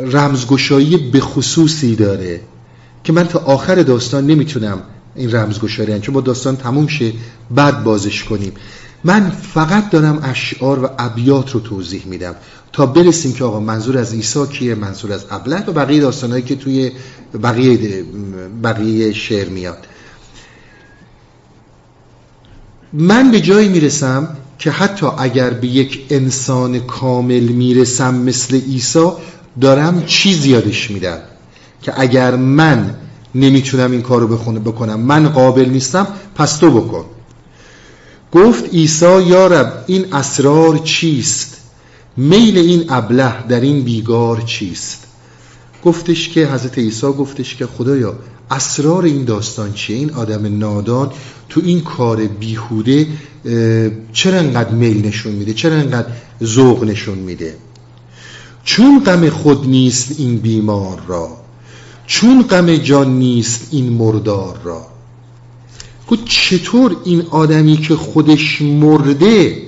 رمزگشایی به خصوصی داره که من تا آخر داستان نمی‌تونم این رمزگشایی چون با داستان تموم شه بعد بازش کنیم. من فقط دارم اشعار و ابیات رو توضیح میدم. تا برسیم که آقا منظور از عیسی کیه منظور از ابله و بقیه داستانهایی که توی بقیه بقیه شعر میاد. من به جایی می‌رسم که حتی اگر به یک انسان کامل می‌رسم مثل عیسی دارم چیز یادش میدم که اگر من نمی‌تونم این کارو بخونه بکنم. من قابل نیستم پس تو بکن. گفت عیسی یارب این اسرار چیست؟ میل این ابله در این بیگار چیست؟ گفتش که حضرت عیسی گفتش که خدایا اسرار این داستان چیه؟ این آدم نادان تو این کار بیهوده چرا انقدر میل نشون میده؟ چرا انقدر ذوق نشون میده؟ چون غم خود نیست این بیمار را. چون غم جان نیست این مردار را. گفت چطور این آدمی که خودش مرده؟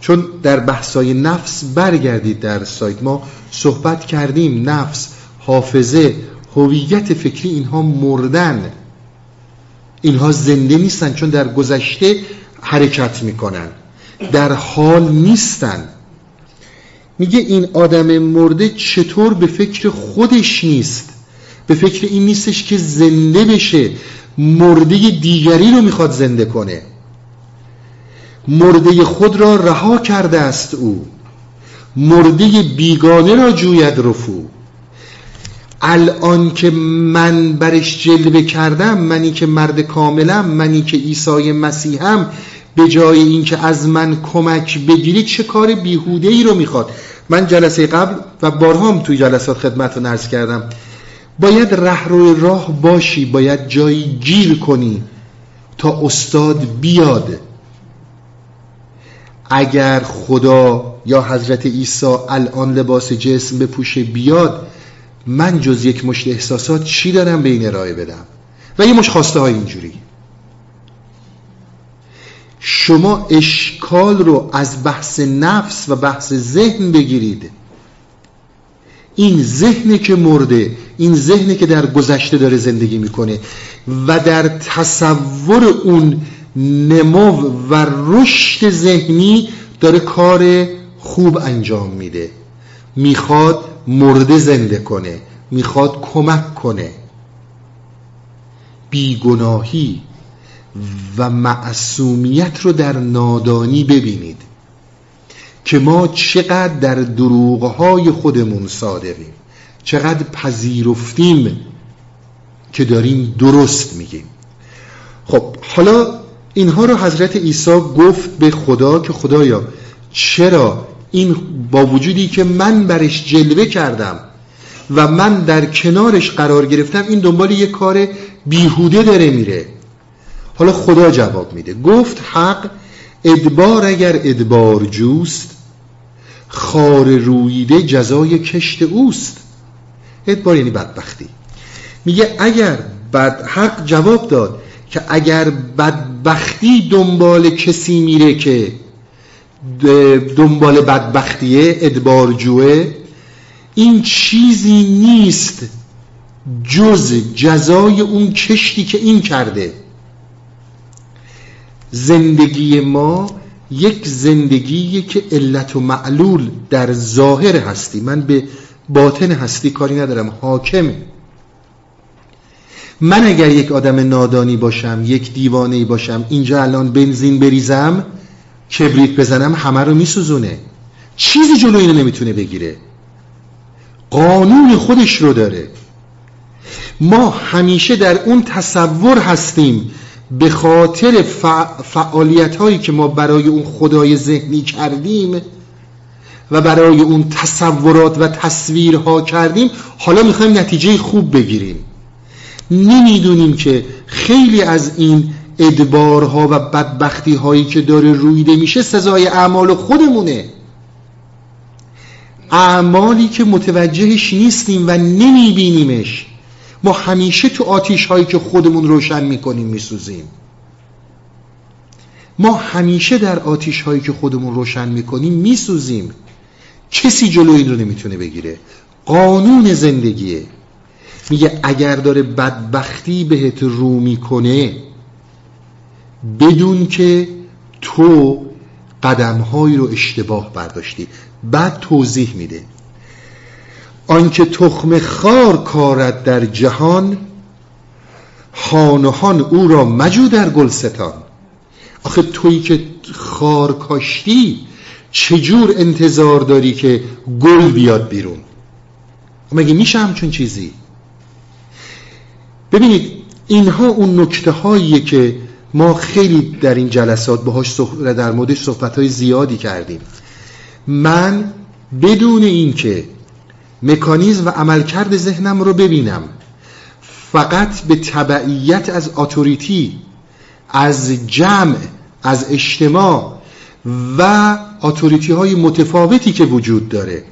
چون در بحثای نفس برگردید در سایت. ما صحبت کردیم نفس حافظه هویت فکری اینها مردن. اینها زنده نیستن چون در گذشته حرکت می‌کنن. در حال نیستن. میگه این آدم مرده چطور به فکر خودش نیست؟ به فکر این نیستش که زنده بشه. مرده دیگری رو می‌خواد زنده کنه. مرده خود را رها کرده است او. مرده بیگانه را جوید رفو. الان که من برش جلوه کردم منی که مرد کاملم منی که عیسی مسیحم به جای اینکه از من کمک بگیری چه کار بیهوده ای رو می‌خواد؟ من جلسه قبل و بارها توی جلسات خدمت رو نرس کردم. باید ره روی راه باشی باید جایی گیر کنی تا استاد بیاد. اگر خدا یا حضرت عیسی الان لباس جسم بپوشه بیاد من جز یک مشت احساسات چی دارم به این ارائه بدم؟ و یه مش خواسته های اینجوری. شما اشکال رو از بحث نفس و بحث ذهن بگیرید. این ذهنی که مرده این ذهنی که در گذشته داره زندگی می‌کنه و در تصور اون نمو و رشد ذهنی داره کار خوب انجام میده. می‌خواد مرده زنده کنه می‌خواد کمک کنه. بیگناهی و معصومیت رو در نادانی ببینید. که ما چقدر در دروغهای خودمون صادقیم چقدر پذیرفتیم که داریم درست میگیم. خب حالا اینها رو حضرت عیسی گفت به خدا که خدایا چرا این با وجودی که من برش جلوه کردم و من در کنارش قرار گرفتم این دنبال یه کار بیهوده داره میره. حالا خدا جواب میده. گفت حق ادبار اگر ادبار جوست خار رویده جزای کشت اوست. ادبار یعنی بدبختی. میگه اگر بد حق جواب داد که اگر بدبختی دنبال کسی میره که دنبال بدبختیه ادبار جوه این چیزی نیست جز جزای اون کشتی که این کرده. زندگی ما یک زندگی که علت و معلول در ظاهر هستی. من به باطن هستی کاری ندارم حاکم من اگر یک آدم نادانی باشم یک دیوانه باشم اینجا الان بنزین بریزم کبریت بزنم همه رو میسوزونه. چیزی جلو اینو نمی‌تونه بگیره. قانون خودش رو داره. ما همیشه در اون تصور هستیم به خاطر فعالیت هایی که ما برای اون خدای ذهنی کردیم و برای اون تصورات و تصویرها کردیم حالا می‌خوایم نتیجه خوب بگیریم. نمی‌دونیم که خیلی از این ادبارها و بدبختی هایی که داره رویده میشه سزای اعمال خودمونه. اعمالی که متوجهش نیستیم و نمیبینیمش. ما همیشه تو آتیش هایی که خودمون روشن می‌کنیم میسوزیم. ما همیشه در آتیش هایی که خودمون روشن می‌کنیم میسوزیم. کسی جلو این رو نمی‌تونه بگیره. قانون زندگیه. میگه اگر داره بدبختی بهت رو می‌کنه بدون که تو قدمهایی رو اشتباه برداشتی. بعد توضیح میده. آنکه تخم خار کارد در جهان خانهان او را مجو در گلستان. آخه تویی که خار کاشتی چجور انتظار داری که گل بیاد بیرون؟ مگه میشه همچون چیزی؟ ببینید اینها اون نکته هاییه که ما خیلی در این جلسات باهاش در موردش صحبت های زیادی کردیم. من بدون اینکه مکانیزم و عملکرد ذهنم رو ببینم. فقط به تبعیت از اتوریتی از جمع از اجتماع و اتوریتی های متفاوتی که وجود داره.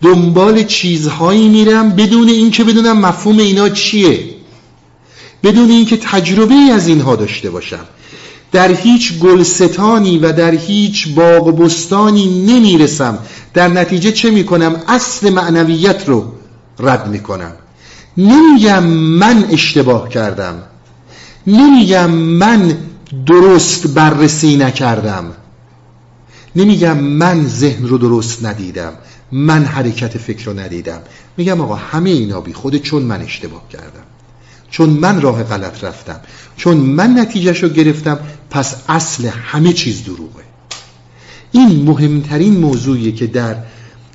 دنبال چیزهایی میرم بدون اینکه بدونم مفهوم اینا چیه. بدون اینکه تجربه از اینها داشته باشم. در هیچ گلستانی و در هیچ باغ بستانی نمی‌رسم. در نتیجه چه می‌کنم؟ اصل معنویت رو رد می‌کنم. نمیگم من اشتباه کردم. نمیگم من درست بررسی نکردم. نمیگم من ذهن رو درست ندیدم. من حرکت فکر رو ندیدم. میگم آقا همه اینا بی خوده چون من اشتباه کردم. چون من راه غلط رفتم چون من نتیجهش رو گرفتم پس اصل همه چیز دروغه. این مهمترین موضوعیه که در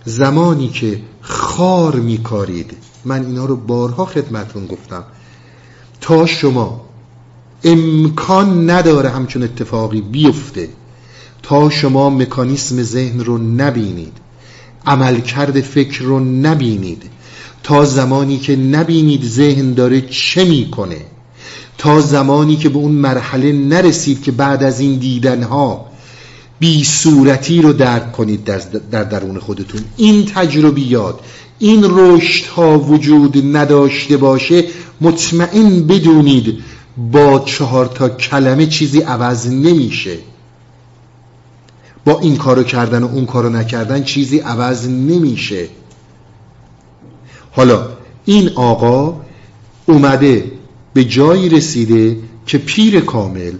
زمانی که خار میکارید من اینا رو بارها خدمتون گفتم تا شما امکان نداره همچون اتفاقی بیفته تا شما مکانیسم ذهن رو نبینید عملکرد فکر رو نبینید تا زمانی که نبینید ذهن داره چه می‌کنه. تا زمانی که به اون مرحله نرسید که بعد از این دیدنها بی صورتی رو درک کنید در, در درون خودتون. این تجربیات این رشد ها وجود نداشته باشه مطمئن بدونید با چهار تا کلمه چیزی عوض نمیشه. با این کارو کردن و اون کارو نکردن چیزی عوض نمیشه. حالا این آقا اومده به جایی رسیده که پیر کامل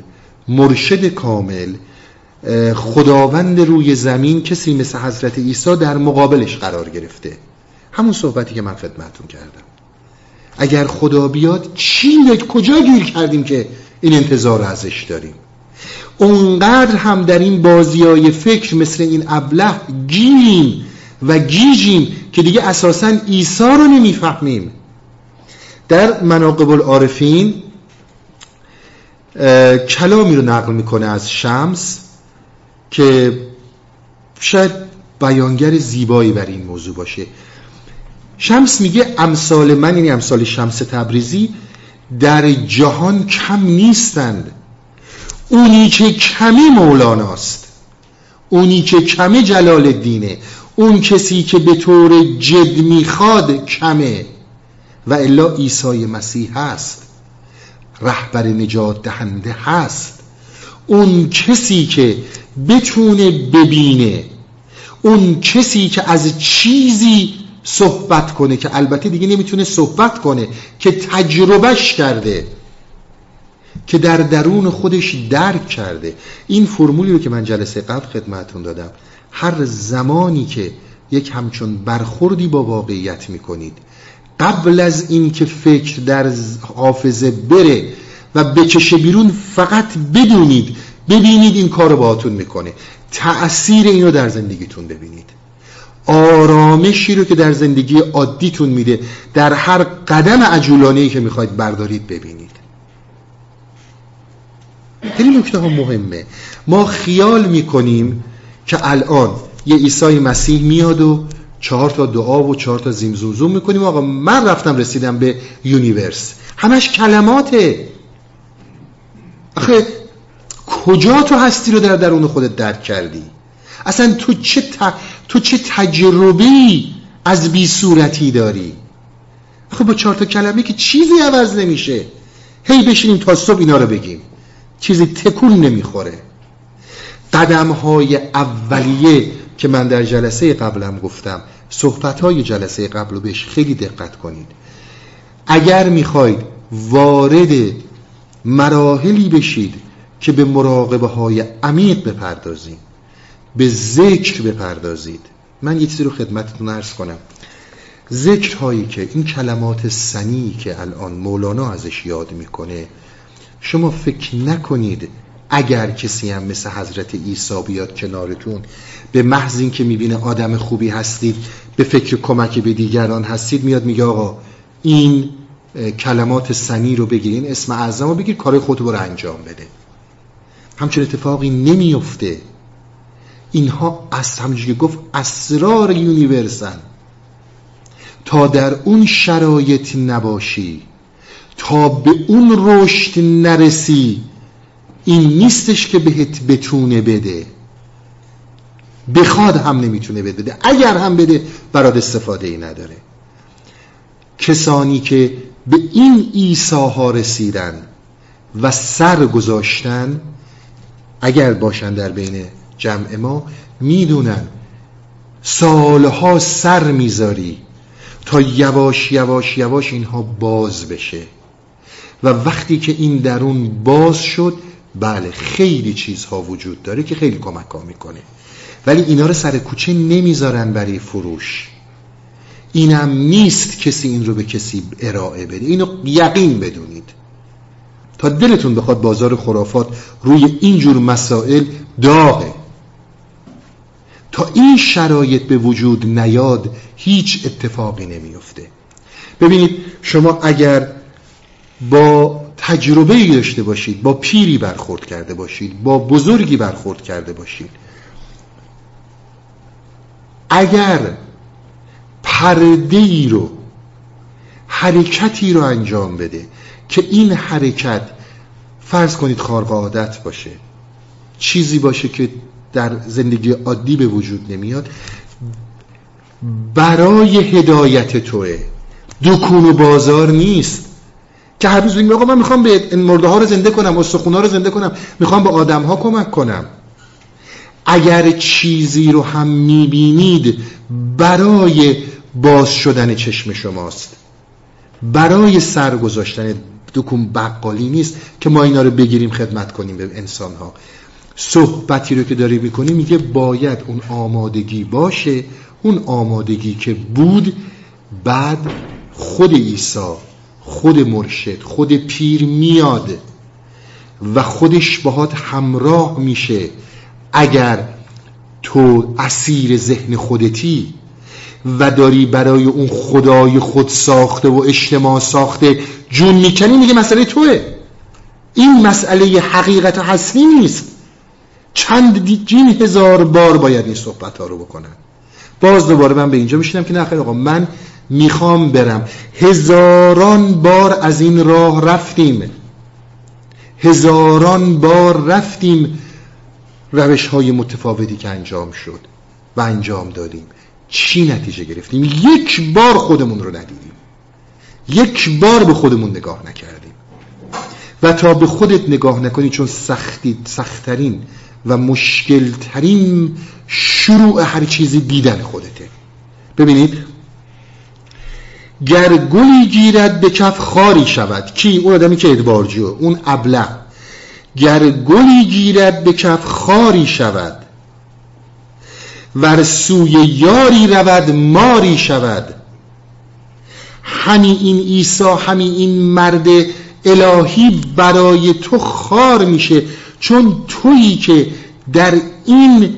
مرشد کامل خداوند روی زمین کسی مثل حضرت عیسی در مقابلش قرار گرفته. همون صحبتی که من خدمتون کردم. اگر خدا بیاد چی کجا گیر کردیم که این انتظار ازش داریم؟ اونقدر هم در این بازی های فکر مثل این ابله گیریم و گیجیم که دیگه اساسا عیسی رو نمی‌فهمیم. در مناقب العارفین کلامی رو نقل می‌کنه از شمس که شاید بیانگر زیبایی بر این موضوع باشه. شمس میگه امثال من یعنی امثال شمس تبریزی در جهان کم نیستند. اونی که کمی مولاناست. اونی که کمی جلال دینه. اون کسی که به طور جد می‌خواد کمه و الا عیسی مسیح هست رهبر نجات دهنده هست. اون کسی که بتونه ببینه اون کسی که از چیزی صحبت کنه که البته دیگه نمی‌تونه صحبت کنه که تجربهش کرده که در درون خودش درک کرده. این فرمولی رو که من جلسه قبل خدمتون دادم هر زمانی که یک همچون برخوردی با واقعیت می‌کنید. قبل از اینکه فکر در حافظه بره و بکشه بیرون فقط بدونید ببینید این کار رو باهاتون می‌کنه. تأثیر اینو در زندگیتون ببینید. آرامشی رو که در زندگی عادیتون میده در هر قدم عجولانه که می‌خواید بردارید ببینید. خیلی نکته ها مهمه. ما خیال می‌کنیم که الان یه عیسی مسیح میاد و چهار تا دعا و چهار تا زیمزوزوم می‌کنیم. آقا من رفتم رسیدم به یونیورس. همش کلماته. آخه کجا تو هستی رو در درون خودت درک کردی؟ اصلا تو چه, تو چه تجربی از بی صورتی داری؟ خب با چهار تا کلمه که چیزی عوض نمیشه. هی بشینیم تا صبح اینا رو بگیم. چیزی تکون نمی‌خوره. قدم های اولیه که من در جلسه قبلم گفتم. صحبت های جلسه قبل رو بهش خیلی دقت کنید. اگر می‌خواید وارد مراحلی بشید که به مراقبه های عمیق بپردازید به ذکر بپردازید من یه چیزی رو خدمتتون ارز کنم. ذکر هایی که این کلمات سنی که الان مولانا ازش یاد می‌کنه شما فکر نکنید اگر کسی هم مثل حضرت عیسی بیاد کنارتون به محض اینکه می‌بینه آدم خوبی هستید به فکر کمک به دیگران هستید میاد میگه آقا این کلمات سنی رو بگیر این اسم اعظم رو بگیر کار خود رو انجام بده. همچون اتفاقی نمیفته اینها از همونجوری گفت اسرار یونیورسن تا در اون شرایط نباشی تا به اون رشد نرسی این نیستش که بهت بتونه بده. بخواد هم نمی‌تونه بده. اگر هم بده برات استفاده ای نداره. کسانی که به این ایساها رسیدن و سر گذاشتن اگر باشن در بین جمع ما می‌دونن سالها سر می‌ذاری تا یواش یواش یواش اینها باز بشه. و وقتی که این درون باز شد بله خیلی چیزها وجود داره که خیلی کمک ها می‌کنه. ولی اینا رو سر کوچه نمی‌ذارن برای فروش. اینم نیست کسی این رو به کسی ارائه بده. اینو یقین بدونید. تا دلتون بخواد بازار خرافات روی اینجور مسائل داغه. تا این شرایط به وجود نیاد هیچ اتفاقی نمیفته ببینید شما اگر با تجربه داشته باشید با پیری برخورد کرده باشید با بزرگی برخورد کرده باشید. اگر پرده ای رو حرکتی رو انجام بده که این حرکت فرض کنید خارق عادت باشه چیزی باشه که در زندگی عادی به وجود نمیاد برای هدایت توه. دکون و بازار نیست. که هر روز بگیم آقا من می‌خوام به این مرده ها رو زنده کنم استخونا رو زنده کنم می‌خوام به آدم ها کمک کنم. اگر چیزی رو هم می‌بینید برای باز شدن چشم شماست. برای سر گذاشتن دکون بقالی نیست که ما اینا رو بگیریم خدمت کنیم به انسان ها صحبتی رو که داری می‌کنی میگه باید اون آمادگی باشه اون آمادگی که بود بعد خود عیسی خود مرشد خود پیر میاد و خودش باهات همراه میشه. اگر تو اسیر ذهن خودتی و داری برای اون خدای خود ساخته و اجتماع ساخته جون می‌کنی میگه مسئله توه. این مسئله حقیقت هستی نیست. چند جین هزار بار باید این صحبت ها رو بکنن. باز دوباره من به اینجا میشینم که نه آقا من می‌خوام برم. هزاران بار از این راه رفتیم. هزاران بار رفتیم. روش های متفاوتی که انجام شد و انجام دادیم. چی نتیجه گرفتیم؟ یک بار خودمون رو ندیدیم. یک بار به خودمون نگاه نکردیم. و تا به خودت نگاه نکنی چون سختی سختترین و مشکلترین شروع هر چیزی دیدن خودته. ببینید گر گلی گیرد به کف خاری شود. کی؟ اون آدمی که ادبارجو اون ابله. گر گلی گیرد به کف خاری شود. ور سوی یاری رود ماری شود. همین این عیسی همین این مرد الهی برای تو خار میشه. چون تویی که در این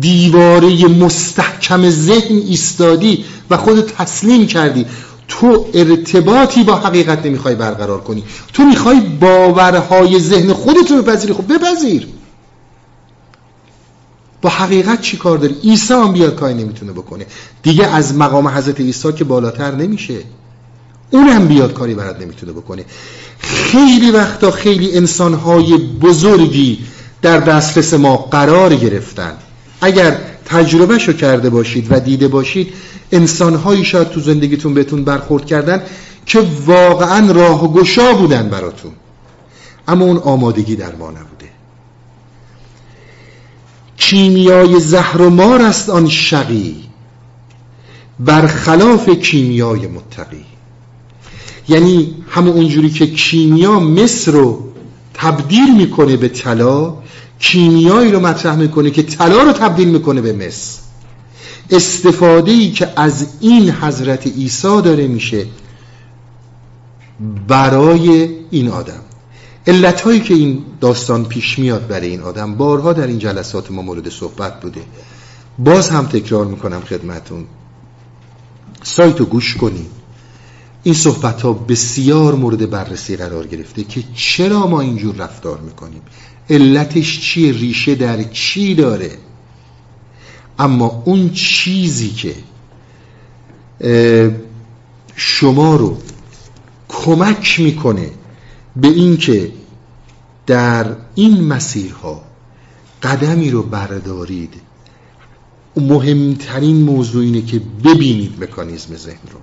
دیواره مستحکم ذهن ایستادی و خودت تسلیم کردی. تو ارتباطی با حقیقت نمی‌خوای برقرار کنی. تو می‌خوای باورهای ذهن خودت رو بپذیری. خب بپذیر. با حقیقت چی کار داری؟ عیسی هم بیاد کاری نمی‌تونه بکنه. دیگه از مقام حضرت عیسی که بالاتر نمیشه. اونم بیاد کاری برات نمی‌تونه بکنه. خیلی وقتا خیلی انسانهای بزرگی در دسترس ما قرار گرفتن. اگر تجربهشو کرده باشید و دیده باشید انسانهایی شاید تو زندگیتون بهتون برخورد کردن که واقعا راه گشا بودن براتون. اما اون آمادگی در ما نبوده. کیمیای زهر و مار است آن شقی برخلاف کیمیای متقی. یعنی همون اونجوری که کیمیا مصر رو تبدیل می‌کنه به طلا کیمیایی رو مطرح می‌کنه که طلا رو تبدیل می‌کنه به مصر استفاده ای که از این حضرت عیسی داره میشه برای این آدم. علت هایی که این داستان پیش میاد برای این آدم بارها در این جلسات ما مورد صحبت بوده. باز هم تکرار می‌کنم خدمتون. سایتو گوش کنید. این صحبت ها بسیار مورد بررسی قرار گرفته که چرا ما اینجور رفتار می‌کنیم. علتش چیه؟ ریشه در چی داره؟ اما اون چیزی که شما رو کمک می‌کنه به اینکه در این مسیرها قدمی رو بردارید مهمترین موضوع اینه که ببینید مکانیزم ذهن رو.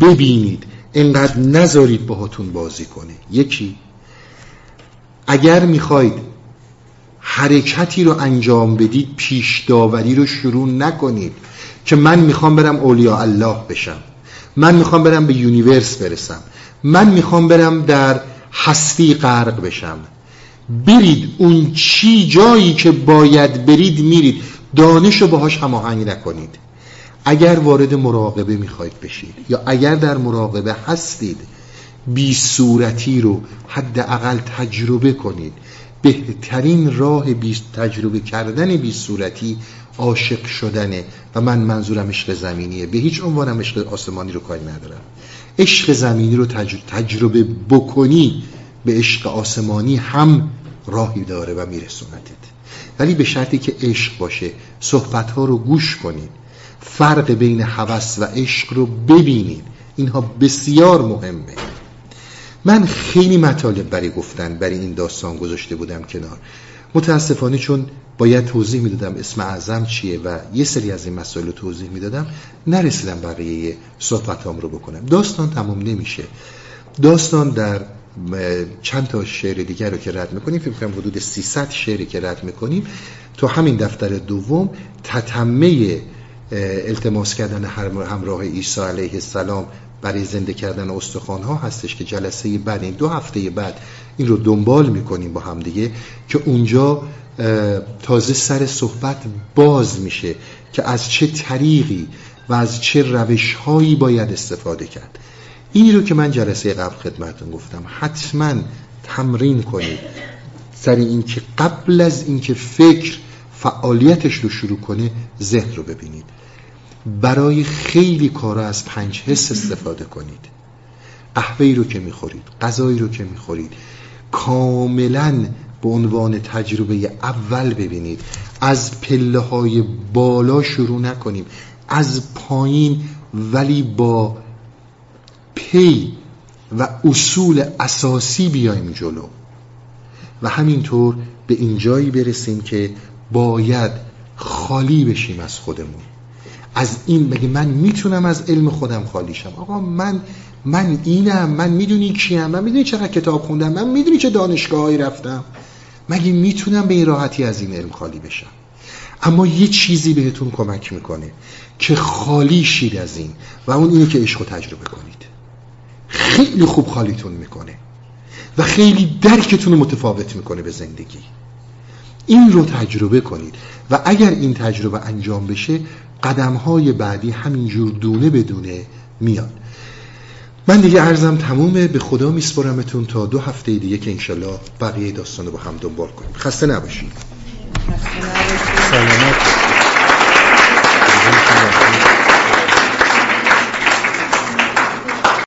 ببینید انقدر نذارید باهاتون بازی کنه. یکی اگر می‌خواید حرکتی رو انجام بدید پیش داوری رو شروع نکنید که من می‌خوام برم اولیاء الله بشم من می‌خوام برم به universe برسم من می‌خوام برم در هستی غرق بشم. برید اون چی جایی که باید برید میرید. دانش رو باهاش هماهنگ نکنید. اگر وارد مراقبه می‌خواید بشید یا اگر در مراقبه هستید بی صورتی رو حداقل تجربه کنید. بهترین راه برای تجربه کردن بی صورتی عاشق شدنه. و من منظورم عشق زمینیه. به هیچ عنوانم عشق آسمانی رو کاری ندارم. عشق زمینی رو تجربه بکنی به عشق آسمانی هم راهی داره و میرسوندت ولی به شرطی که عشق باشه صحبت ها رو گوش کنید. فرق بین هوس و عشق رو ببینید. اینها بسیار مهمه. من خیلی مطالب برای گفتن برای این داستان گذاشته بودم کنار. متاسفانه چون باید توضیح می‌دادم اسم اعظم چیه و یه سری از این مسائل رو توضیح می‌دادم نرسیدم بقیه صحبتام رو بکنم. داستان تمام نمیشه. داستان در چند تا شعر دیگر رو که رد می‌کنیم فکر کنم حدود 300 شعری که رد می‌کنیم تو همین دفتر دوم تتمه التماس کردن همراه عیسی علیه السلام برای زنده کردن استخوان ها هستش که جلسه بعد این دو هفته بعد این رو دنبال می‌کنیم با هم دیگه که اونجا تازه سر صحبت باز میشه که از چه طریقی و از چه روش هایی باید استفاده کرد. اینی رو که من جلسه قبل خدمتون گفتم حتما تمرین کنید. سر اینکه قبل از اینکه فکر فعالیتش رو شروع کنه ذهن رو ببینید. برای خیلی کارا از پنج حس استفاده کنید. قهوه‌ای رو که می‌خورید غذایی رو که می‌خورید کاملا به عنوان تجربه اول ببینید. از پله های بالا شروع نکنیم از پایین ولی با پی و اصول اساسی بیایم جلو. و همینطور به این جایی برسیم که باید خالی بشیم از خودمون. از این بگه من می‌تونم از علم خودم خالی شم. آقا من من اینم من می‌دونی کیم من می‌دونی چقدر کتاب خوندم من می‌دونی چه دانشگاهایی رفتم. مگه می‌تونم به این راحتی از این علم خالی بشم؟ اما یه چیزی بهتون کمک می‌کنه که خالی شید از این و اون اینه که عشق تجربه کنید. خیلی خوب خالیتون می‌کنه و خیلی درکتون متفاوت می‌کنه به زندگی. این رو تجربه کنید و اگر این تجربه انجام بشه قدم های بعدی همینجور دونه بدونه میاد. من دیگه عرضم تمومه. به خدا میسپرمتون تا دو هفته دیگه که انشالله بقیه داستان رو با هم دنبال کنیم. خسته نباشید خسته نباشید. سلامت.